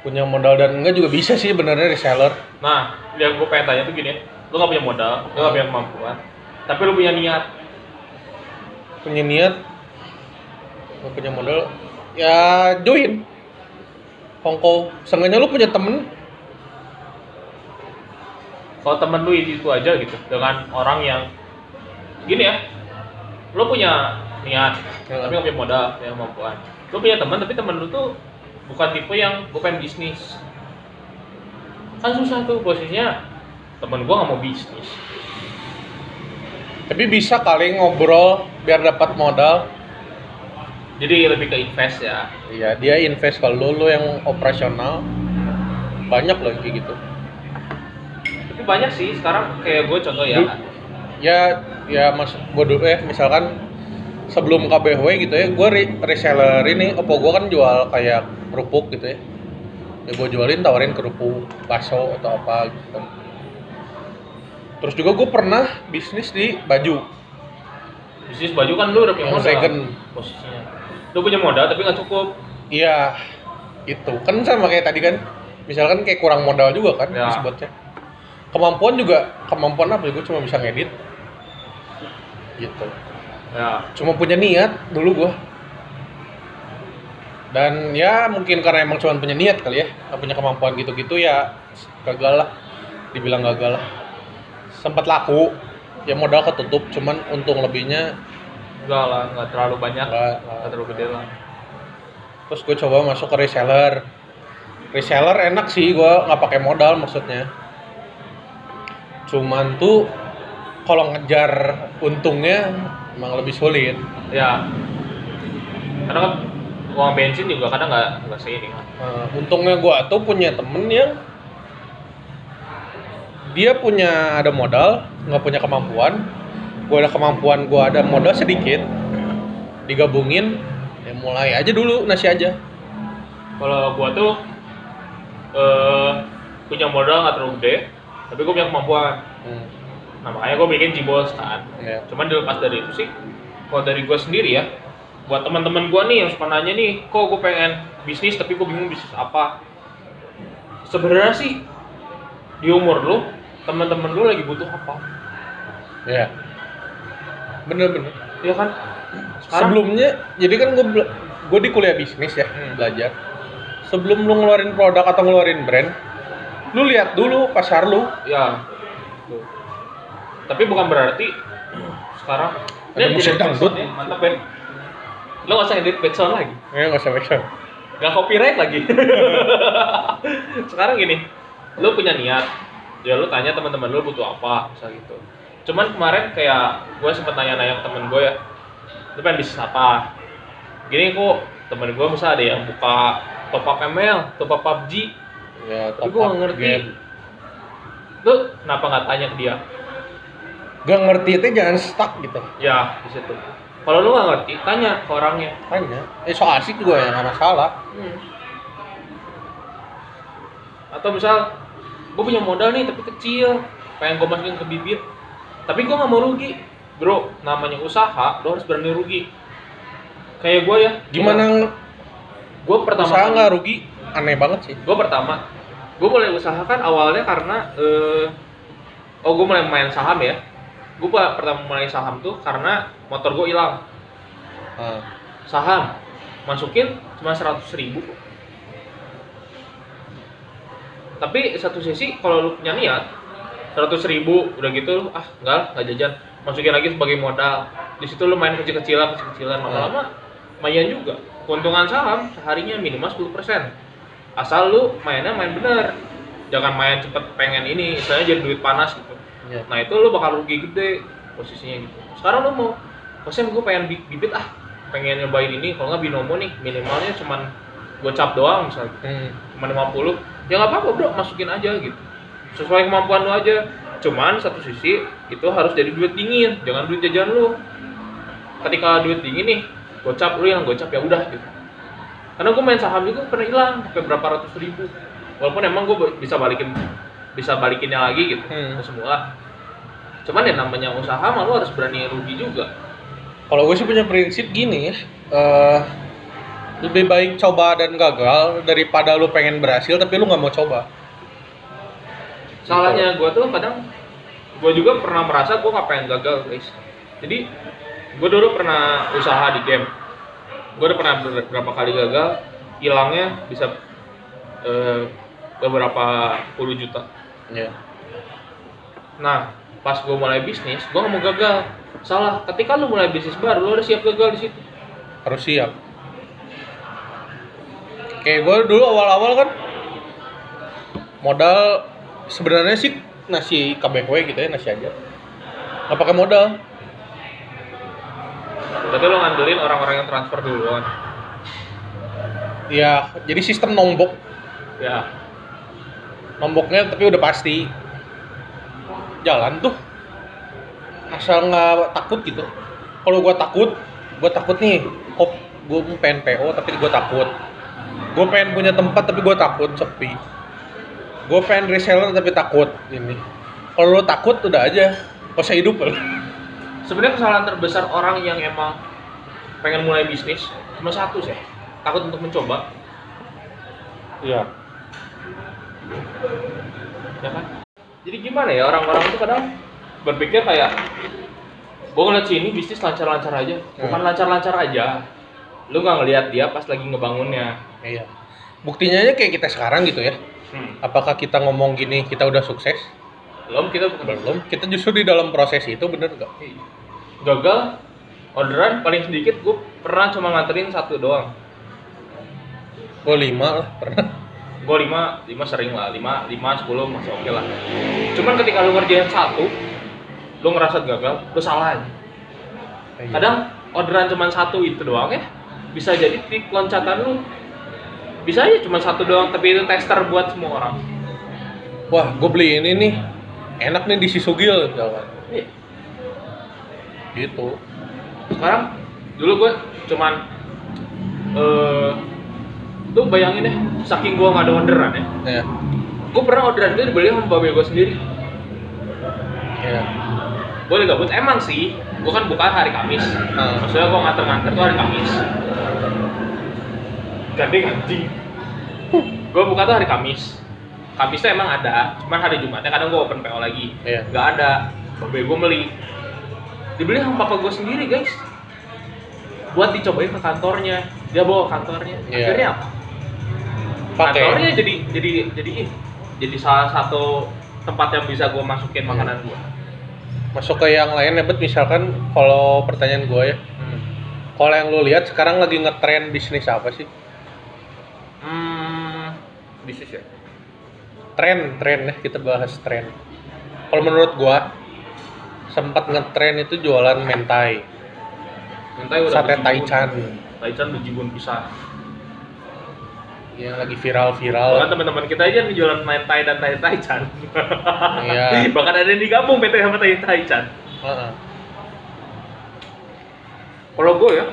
Punya modal dan enggak juga bisa sih benernya reseller. Nah yang gue pengen tanya tuh gini lu gak punya modal lu gak punya kemampuan tapi lu punya niat. Punya niat nggak punya modal ya join. Hongkong seenggaknya lu punya temen. Kalau temen lu itu, itu aja gitu dengan orang yang gini ya lu punya niat Ya. tapi gak punya modal punya kemampuan. Lu punya teman tapi temen lu tuh bukan tipe yang gue pengen bisnis. Kan susah tuh posisinya temen gua nggak mau bisnis tapi bisa kali ngobrol biar dapat modal. Jadi lebih ke invest ya. Iya dia invest kalau lu, lu yang operasional. Banyak loh kayak gitu. Tapi banyak sih sekarang kayak gue contoh ya. Du- ya ya mas gue dulu ya misalkan sebelum KBW gitu ya gue re- reseller ini apa gue kan jual kayak kerupuk gitu ya. Ya gue jualin tawarin kerupuk bakso atau apa gitu kan terus juga gue pernah bisnis di baju. Bisnis baju kan lu udah punya modal. second. posisinya. Lu punya modal tapi nggak cukup. Iya itu. Kan sama kayak tadi kan. Misalkan kayak kurang modal juga kan Ya. disebutnya. Kemampuan juga kemampuan apa? Gue cuma bisa ngedit. Gitu. Ya. Cuma punya niat dulu gua. Dan ya mungkin karena emang cuma punya niat kali ya. Nggak punya kemampuan gitu-gitu ya gagal lah. Dibilang gagal lah sempat laku. Ya modal ketutup cuman untung lebihnya enggak lah nggak terlalu banyak. Nggak, nggak terlalu gede lah. Terus gue coba masuk ke reseller. Reseller enak sih gua nggak pakai modal maksudnya. Cuman tuh kalau ngejar untungnya emang lebih sulit. Ya. Karena kan uang bensin juga kadang nggak nggak seini kan Nah, untungnya gua tuh punya temen yang dia punya ada modal, nggak punya kemampuan. Gua ada kemampuan, gua ada modal sedikit. Digabungin, ya mulai aja dulu nasi aja. kalau gua tuh eh punya modal nggak terlalu gede tapi gua punya kemampuan Hmm, nah makanya gua bikin Jibos kan ya. cuman dilepas dari itu sih kalau dari gua sendiri ya buat teman-teman gua nih yang suka nanya nih kok gua pengen bisnis tapi gua bingung bisnis apa sebenarnya sih di umur lu teman-teman lu lagi butuh apa Ya. Bener-bener. ya kan Sebelumnya, jadi kan gue gue di kuliah bisnis ya Hmm. belajar. Sebelum lu ngeluarin produk atau ngeluarin brand, lu lihat dulu pasar lu. ya Tuh. tapi bukan berarti sekarang Ada Ini musik dangdut. ya, mantap Ben lo gak usah edit backsound lagi Ya nggak usah make nggak copyright lagi (laughs) sekarang gini lu punya niat ya lu tanya teman-teman lu butuh apa misal gitu cuman kemarin kayak gue sempet nanya-nanya ke temen gue ya lu pengen bisnis apa gini kok temen gue misal ada yang buka top up ML top up PUBG Ya, tapi top gue up gak ngerti game. lu kenapa nggak tanya ke dia Gak ngerti itu jangan stuck gitu. ya di situ kalau lu nggak ngerti tanya ke orangnya Tanya. Eh so asik juga ya nggak masalah. Hmm. Atau misal, gue punya modal nih tapi kecil, pengen gue masukin ke bibit, tapi gue nggak mau rugi, bro. Namanya usaha, lo harus berani rugi. Kayak gue ya. Gimana Gue pertama. usaha nggak rugi? Aneh banget sih. Gue pertama, gue mulai usaha kan awalnya karena, eh, oh gue mulai main saham ya. Gue pertama mulai saham tuh karena motor gue hilang. Nah, Saham, masukin cuma 100 ribu. Tapi satu sisi kalau lu punya niat seratus ribu udah gitu ah enggak lah, nggak jajan. Masukin lagi sebagai modal. Di situ lu main kecil-kecilan kecil-kecilan. Lama-lama lumayan juga. Keuntungan saham seharinya minimal 10% asal lu mainnya main bener. Jangan main cepet pengen ini istilahnya jadi duit panas gitu. Ya. nah itu lu bakal rugi gede posisinya gitu. Sekarang lu mau posisinya gue pengen bi- bibit ah pengen nyobain ini. Kalau nggak binomo nih minimalnya cuman gocap doang misalnya. Hmm. cuma 50 ya nggak apa-apa bro. Masukin aja gitu. Sesuai kemampuan lu aja. Cuman satu sisi itu harus jadi duit dingin. Jangan duit jajan lu. Ketika duit dingin nih gocap lu yang gocap ya udah gitu. Karena gue main saham juga pernah hilang sampai berapa ratus ribu. Walaupun emang gue bisa balikin bisa balikinnya lagi gitu. Hmm. ke semula cuman ya namanya usaha mah lu harus berani rugi juga. Kalau gue sih punya prinsip gini ya, eh, lebih baik coba dan gagal daripada lu pengen berhasil tapi lu nggak mau coba. salahnya gue tuh kadang gue juga pernah merasa gue nggak pengen gagal guys jadi gue dulu pernah usaha di game gue udah pernah ber- beberapa kali gagal hilangnya bisa eh, beberapa puluh juta Ya. nah pas gue mulai bisnis gue nggak mau gagal salah ketika lu mulai bisnis baru lu udah siap gagal di situ Harus siap. Kayak gue dulu awal-awal kan modal sebenarnya sih nasi KBW gitu ya nasi aja. Nggak pakai modal. berarti lu ngandelin orang-orang yang transfer duluan Ya, jadi sistem nombok. ya Nomboknya tapi udah pasti jalan tuh. Asal nggak takut gitu. Kalau gua takut, gua takut nih. Hop, gua pengen PO tapi gua takut. Gua pengen punya tempat tapi gua takut sepi. Gua pengen reseller tapi takut ini. Kalau lo takut udah aja, gak usah hidup (laughs) sebenarnya kesalahan terbesar orang yang emang pengen mulai bisnis cuma satu sih takut untuk mencoba Iya. ya kan jadi gimana ya orang-orang itu kadang berpikir kayak gue ngeliat sini bisnis lancar-lancar aja bukan Hmm. lancar-lancar aja lu nggak ngeliat dia pas lagi ngebangunnya Iya. Buktinya aja kayak kita sekarang gitu ya. hmm. Apakah kita ngomong gini kita udah sukses? belum kita bukan Belum. Kita justru di dalam proses itu bener gak? gagal orderan paling sedikit gue pernah cuma nganterin satu doang Gue lima lah pernah. gue lima lima sering lah lima lima sepuluh masih oke lah cuman ketika lu ngerjain satu lu ngerasa gagal lu salah aja kadang orderan cuma satu itu doang ya bisa jadi trik loncatan lu bisa aja cuma satu doang tapi itu tester buat semua orang Wah, gue beli ini nih. Enak nih di Sisugil misalkan. Iya. Gitu. sekarang dulu gue cuman eh tuh bayangin deh saking gue nggak ada orderan ya Ya. gue pernah orderan itu dibeli sama babe gue sendiri Ya. boleh gabut emang sih gue kan buka hari Kamis Ah. maksudnya gue nganter-nganter tuh hari Kamis gandeng anjing gue buka tuh hari Kamis Kamis tuh emang ada cuman hari Jumatnya kadang gue open PO lagi Iya. nggak ada babe gue beli dibeli sama papa gue sendiri guys buat dicobain ke kantornya dia bawa kantornya Iya. akhirnya apa Pakai. kantornya jadi jadi jadi jadi salah satu tempat yang bisa gue masukin Iya. makanan gue Masuk ke yang lain ya, Bet. Misalkan kalau pertanyaan gue ya. Kalau yang lu lihat sekarang lagi ngetren bisnis apa sih? Hmm, bisnis ya. Tren, tren ya. Kita bahas tren. Kalau menurut gua sempat ngetren itu jualan mentai, Mentai udah sate bejibun. taichan Taichan bejibun pisah. yang lagi viral-viral. Bahkan teman-teman kita aja nih jualan mentai dan tai taichan. Iya. (laughs) Bahkan ada yang digabung mentai sama tai taichan. Heeh. Kalau gue ya,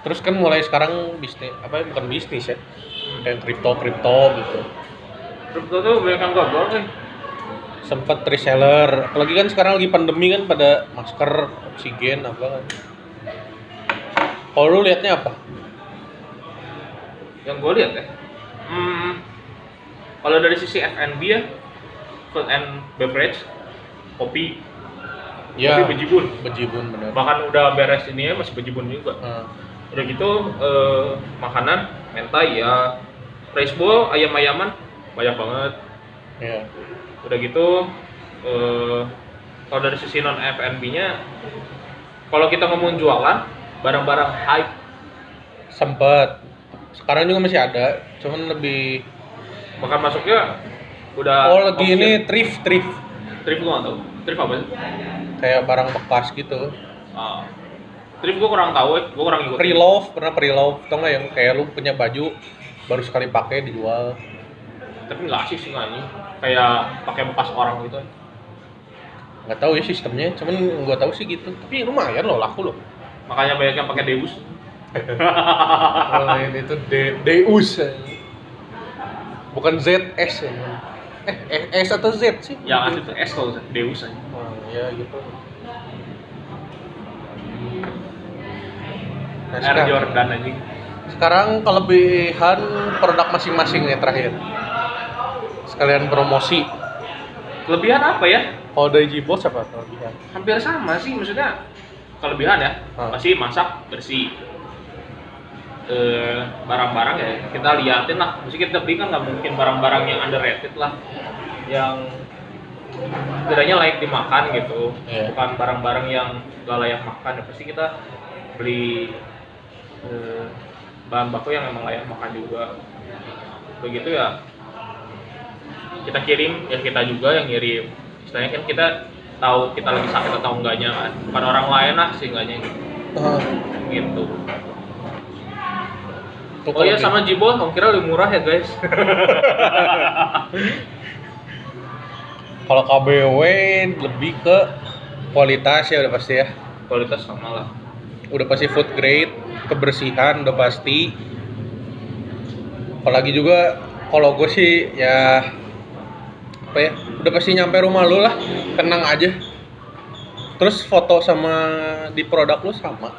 Terus kan mulai sekarang bisnis apa bukan bisnis ya? Kayak kripto kripto gitu. kripto tuh banyak yang gagal kan. Sempet reseller. Apalagi kan sekarang lagi pandemi kan pada masker, oksigen apa kan. Kalau lu liatnya apa? Yang gue lihat ya, hmm, kalau dari sisi F&B ya, food and beverage, kopi, Ya, kopi bejibun. bejibun bener. Bahkan udah beres ini ya masih bejibun juga. Heeh. udah gitu eh, makanan mentai ya rice bowl ayam-ayaman banyak banget Iya. udah gitu eh, kalau dari sisi non F&B nya kalau kita ngomong jualan barang-barang hype Sempet. Sekarang juga masih ada, cuman lebih bahkan masuknya udah Oh, lagi option. ini thrift thrift thrift gua nggak tahu thrift apa sih kayak barang bekas gitu. Ah. Thrift gue kurang tahu, ya. gue kurang ikut. Pre-love, pernah pre-love, tau nggak yang kayak lu punya baju baru sekali pakai dijual. Tapi nggak asik sih nggak ini. Kayak pakai bekas orang gitu. Nggak tahu ya sistemnya, cuman gua tahu sih gitu. Tapi lumayan loh, laku loh. Makanya banyak yang pakai Deus. (laughs) Kalau ini tuh De Deus. ya. Bukan ZS ya. Eh, eh, S atau Z sih? Yang asli itu S kalau Deus aja. Ya gitu. Nah, Air sekarang, Jordan aja. sekarang kelebihan produk masing-masing nih terakhir. Sekalian promosi. Kelebihan apa ya? Kalau dari Jibos apa kelebihan? Hampir sama sih, maksudnya kelebihan ya. Hmm. Pasti masak bersih. Eh, barang-barang ya kita liatin lah. Mesti kita beli kan nggak mungkin barang-barang yang underrated lah, yang setidaknya layak dimakan gitu. Iya. Bukan barang-barang yang gak layak makan. Ya, pasti kita beli eh, bahan baku yang emang layak makan juga. Begitu ya kita kirim ya kita juga yang ngirim istilahnya kan kita tahu kita lagi sakit atau enggaknya kan bukan orang lain lah sih enggaknya gitu Tuh oh iya kelebihan. sama Jibo kira lebih murah ya guys (laughs) Kalau KBW lebih ke kualitas ya udah pasti ya. kualitas sama lah. Udah pasti food grade, kebersihan udah pasti. Apalagi juga kalau gue sih ya apa ya udah pasti nyampe rumah lu lah tenang aja. Terus foto sama di produk lu sama.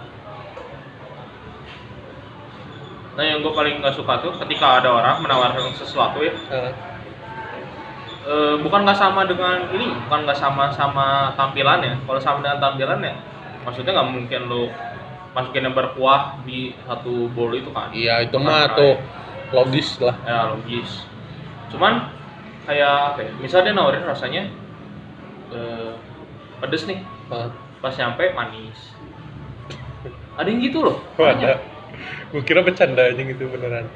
Nah yang gue paling nggak suka tuh ketika ada orang menawarkan sesuatu ya. Eh, eh, bukan nggak sama dengan ini bukan nggak sama sama tampilannya kalau sama dengan tampilannya maksudnya nggak mungkin lo masukin yang berkuah di satu bowl itu kan? Iya itu mah tuh logis lah. Ya logis. Cuman kayak apa ya misalnya dia nawarin rasanya eh, pedes nih. Eh, pas nyampe manis. Ada yang gitu loh ada. Gue kira bercanda aja gitu beneran.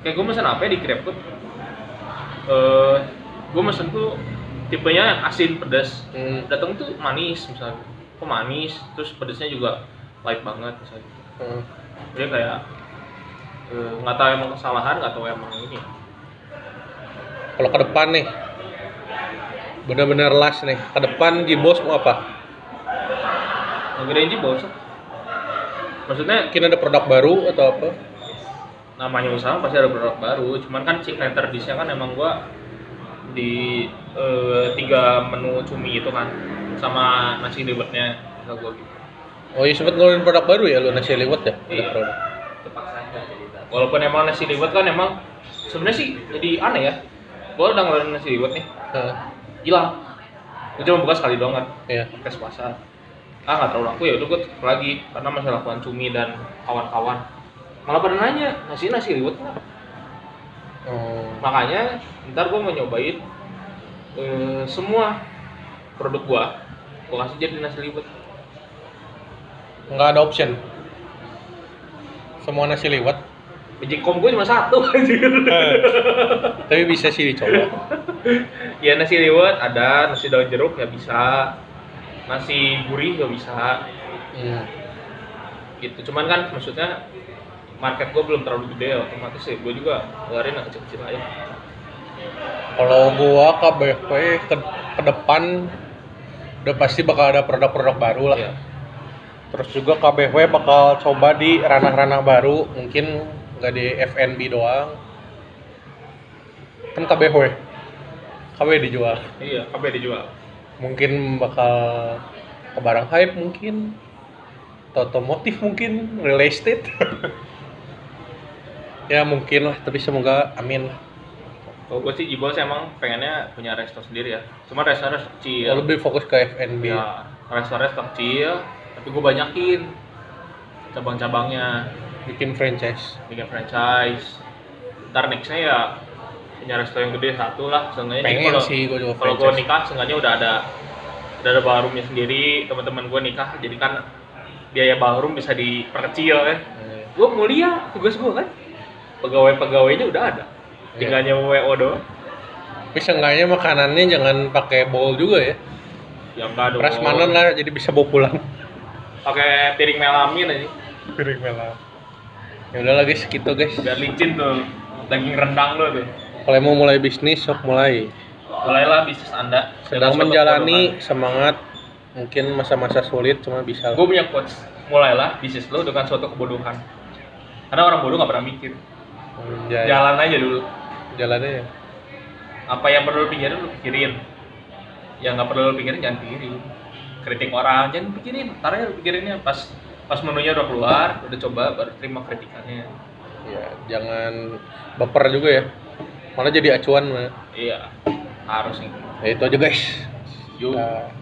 Kayak gue mesen apa ya di GrabFood gue mesen tuh tipenya asin pedas. Hmm. datang tuh manis misalnya kok manis? Terus pedesnya juga light banget misalnya hmm. dia kayak eh, nggak tahu emang kesalahan nggak tahu emang ini kalau ke depan nih bener-bener last nih. Ke depan Jibos mau apa? Ngegedein sih bosan maksudnya mungkin ada produk baru atau apa namanya usaha pasti ada produk baru. Cuman kan signature dishnya kan emang gua di eh, tiga menu cumi itu kan sama nasi liwetnya. Kalau gua gitu. Oh iya sempet ngeluarin produk baru ya lu nasi liwet ya? Ada Iya. produk walaupun emang nasi liwet kan emang sebenarnya sih jadi aneh ya. Gua udah ngeluarin nasi liwet nih. Hilang. Gua cuma buka sekali doang kan. Iya. Puasa ah nggak terlalu laku ya udah gue tutup lagi. Karena masih lakukan cumi dan kawan-kawan malah pada nanya nasi nasi liwet nggak? Oh. Makanya ntar gue mau nyobain eh, semua produk gua gua kasih jadi nasi liwet nggak ada option? Semua nasi liwet biji kom gue cuma satu (laughs) anjir. tapi bisa sih dicoba. (laughs) Ya nasi liwet ada nasi daun jeruk ya bisa. Nasi gurih ya bisa. Hmm. gitu cuman kan maksudnya market gue belum terlalu gede otomatis ya gue juga ngeluarin yang kecil-kecil aja. Kalau gua KBP ke, ke depan udah pasti bakal ada produk-produk baru lah. Iya. terus juga KBW bakal coba di ranah-ranah baru mungkin nggak di FNB doang. Kan KBW KBW dijual. Iya KB dijual. Mungkin bakal ke barang hype mungkin atau otomotif mungkin real estate (laughs) ya mungkin lah tapi semoga amin. Lah kalau gue sih Jibos emang pengennya punya resto sendiri ya. Cuma restoran kecil. Lebih fokus ke FNB ya restoran kecil tapi gue banyakin cabang-cabangnya. Bikin franchise. Bikin franchise. Ntar nextnya ya punya resto yang gede satu lah seenggaknya pengen kalau sih gue juga kalau gue nikah seenggaknya udah ada udah ada ballroomnya sendiri teman-teman gue nikah jadi kan biaya ballroom bisa diperkecil ya. Eh, gue mulia tugas gue kan pegawai-pegawainya udah ada. Iya. tinggalnya WO doang. Tapi seenggaknya makanannya jangan pakai bowl juga ya. Ya enggak dong. Prasmanan lah jadi bisa bawa pulang. Pakai piring melamin aja. Piring merah ya udah lagi segitu guys. Biar licin tuh. Daging rendang lo tuh. Kalau mau mulai bisnis sok mulai. Mulailah bisnis anda. Sedang menjalani semangat mungkin masa-masa sulit cuma bisa gue punya quotes. Mulailah bisnis lo dengan suatu kebodohan. Karena orang bodoh nggak pernah mikir jalan jalan aja dulu. Jalannya ya apa yang perlu lu pikirin lu pikirin. Yang nggak perlu lu pikirin jangan pikirin. Kritik orang jangan pikirin. Ntar aja lu pikirinnya. Pas pas menunya udah keluar udah coba baru terima kritikannya. Ya jangan baper juga ya. Malah jadi acuan mah. iya harus ya itu aja guys. Yuk. Nah.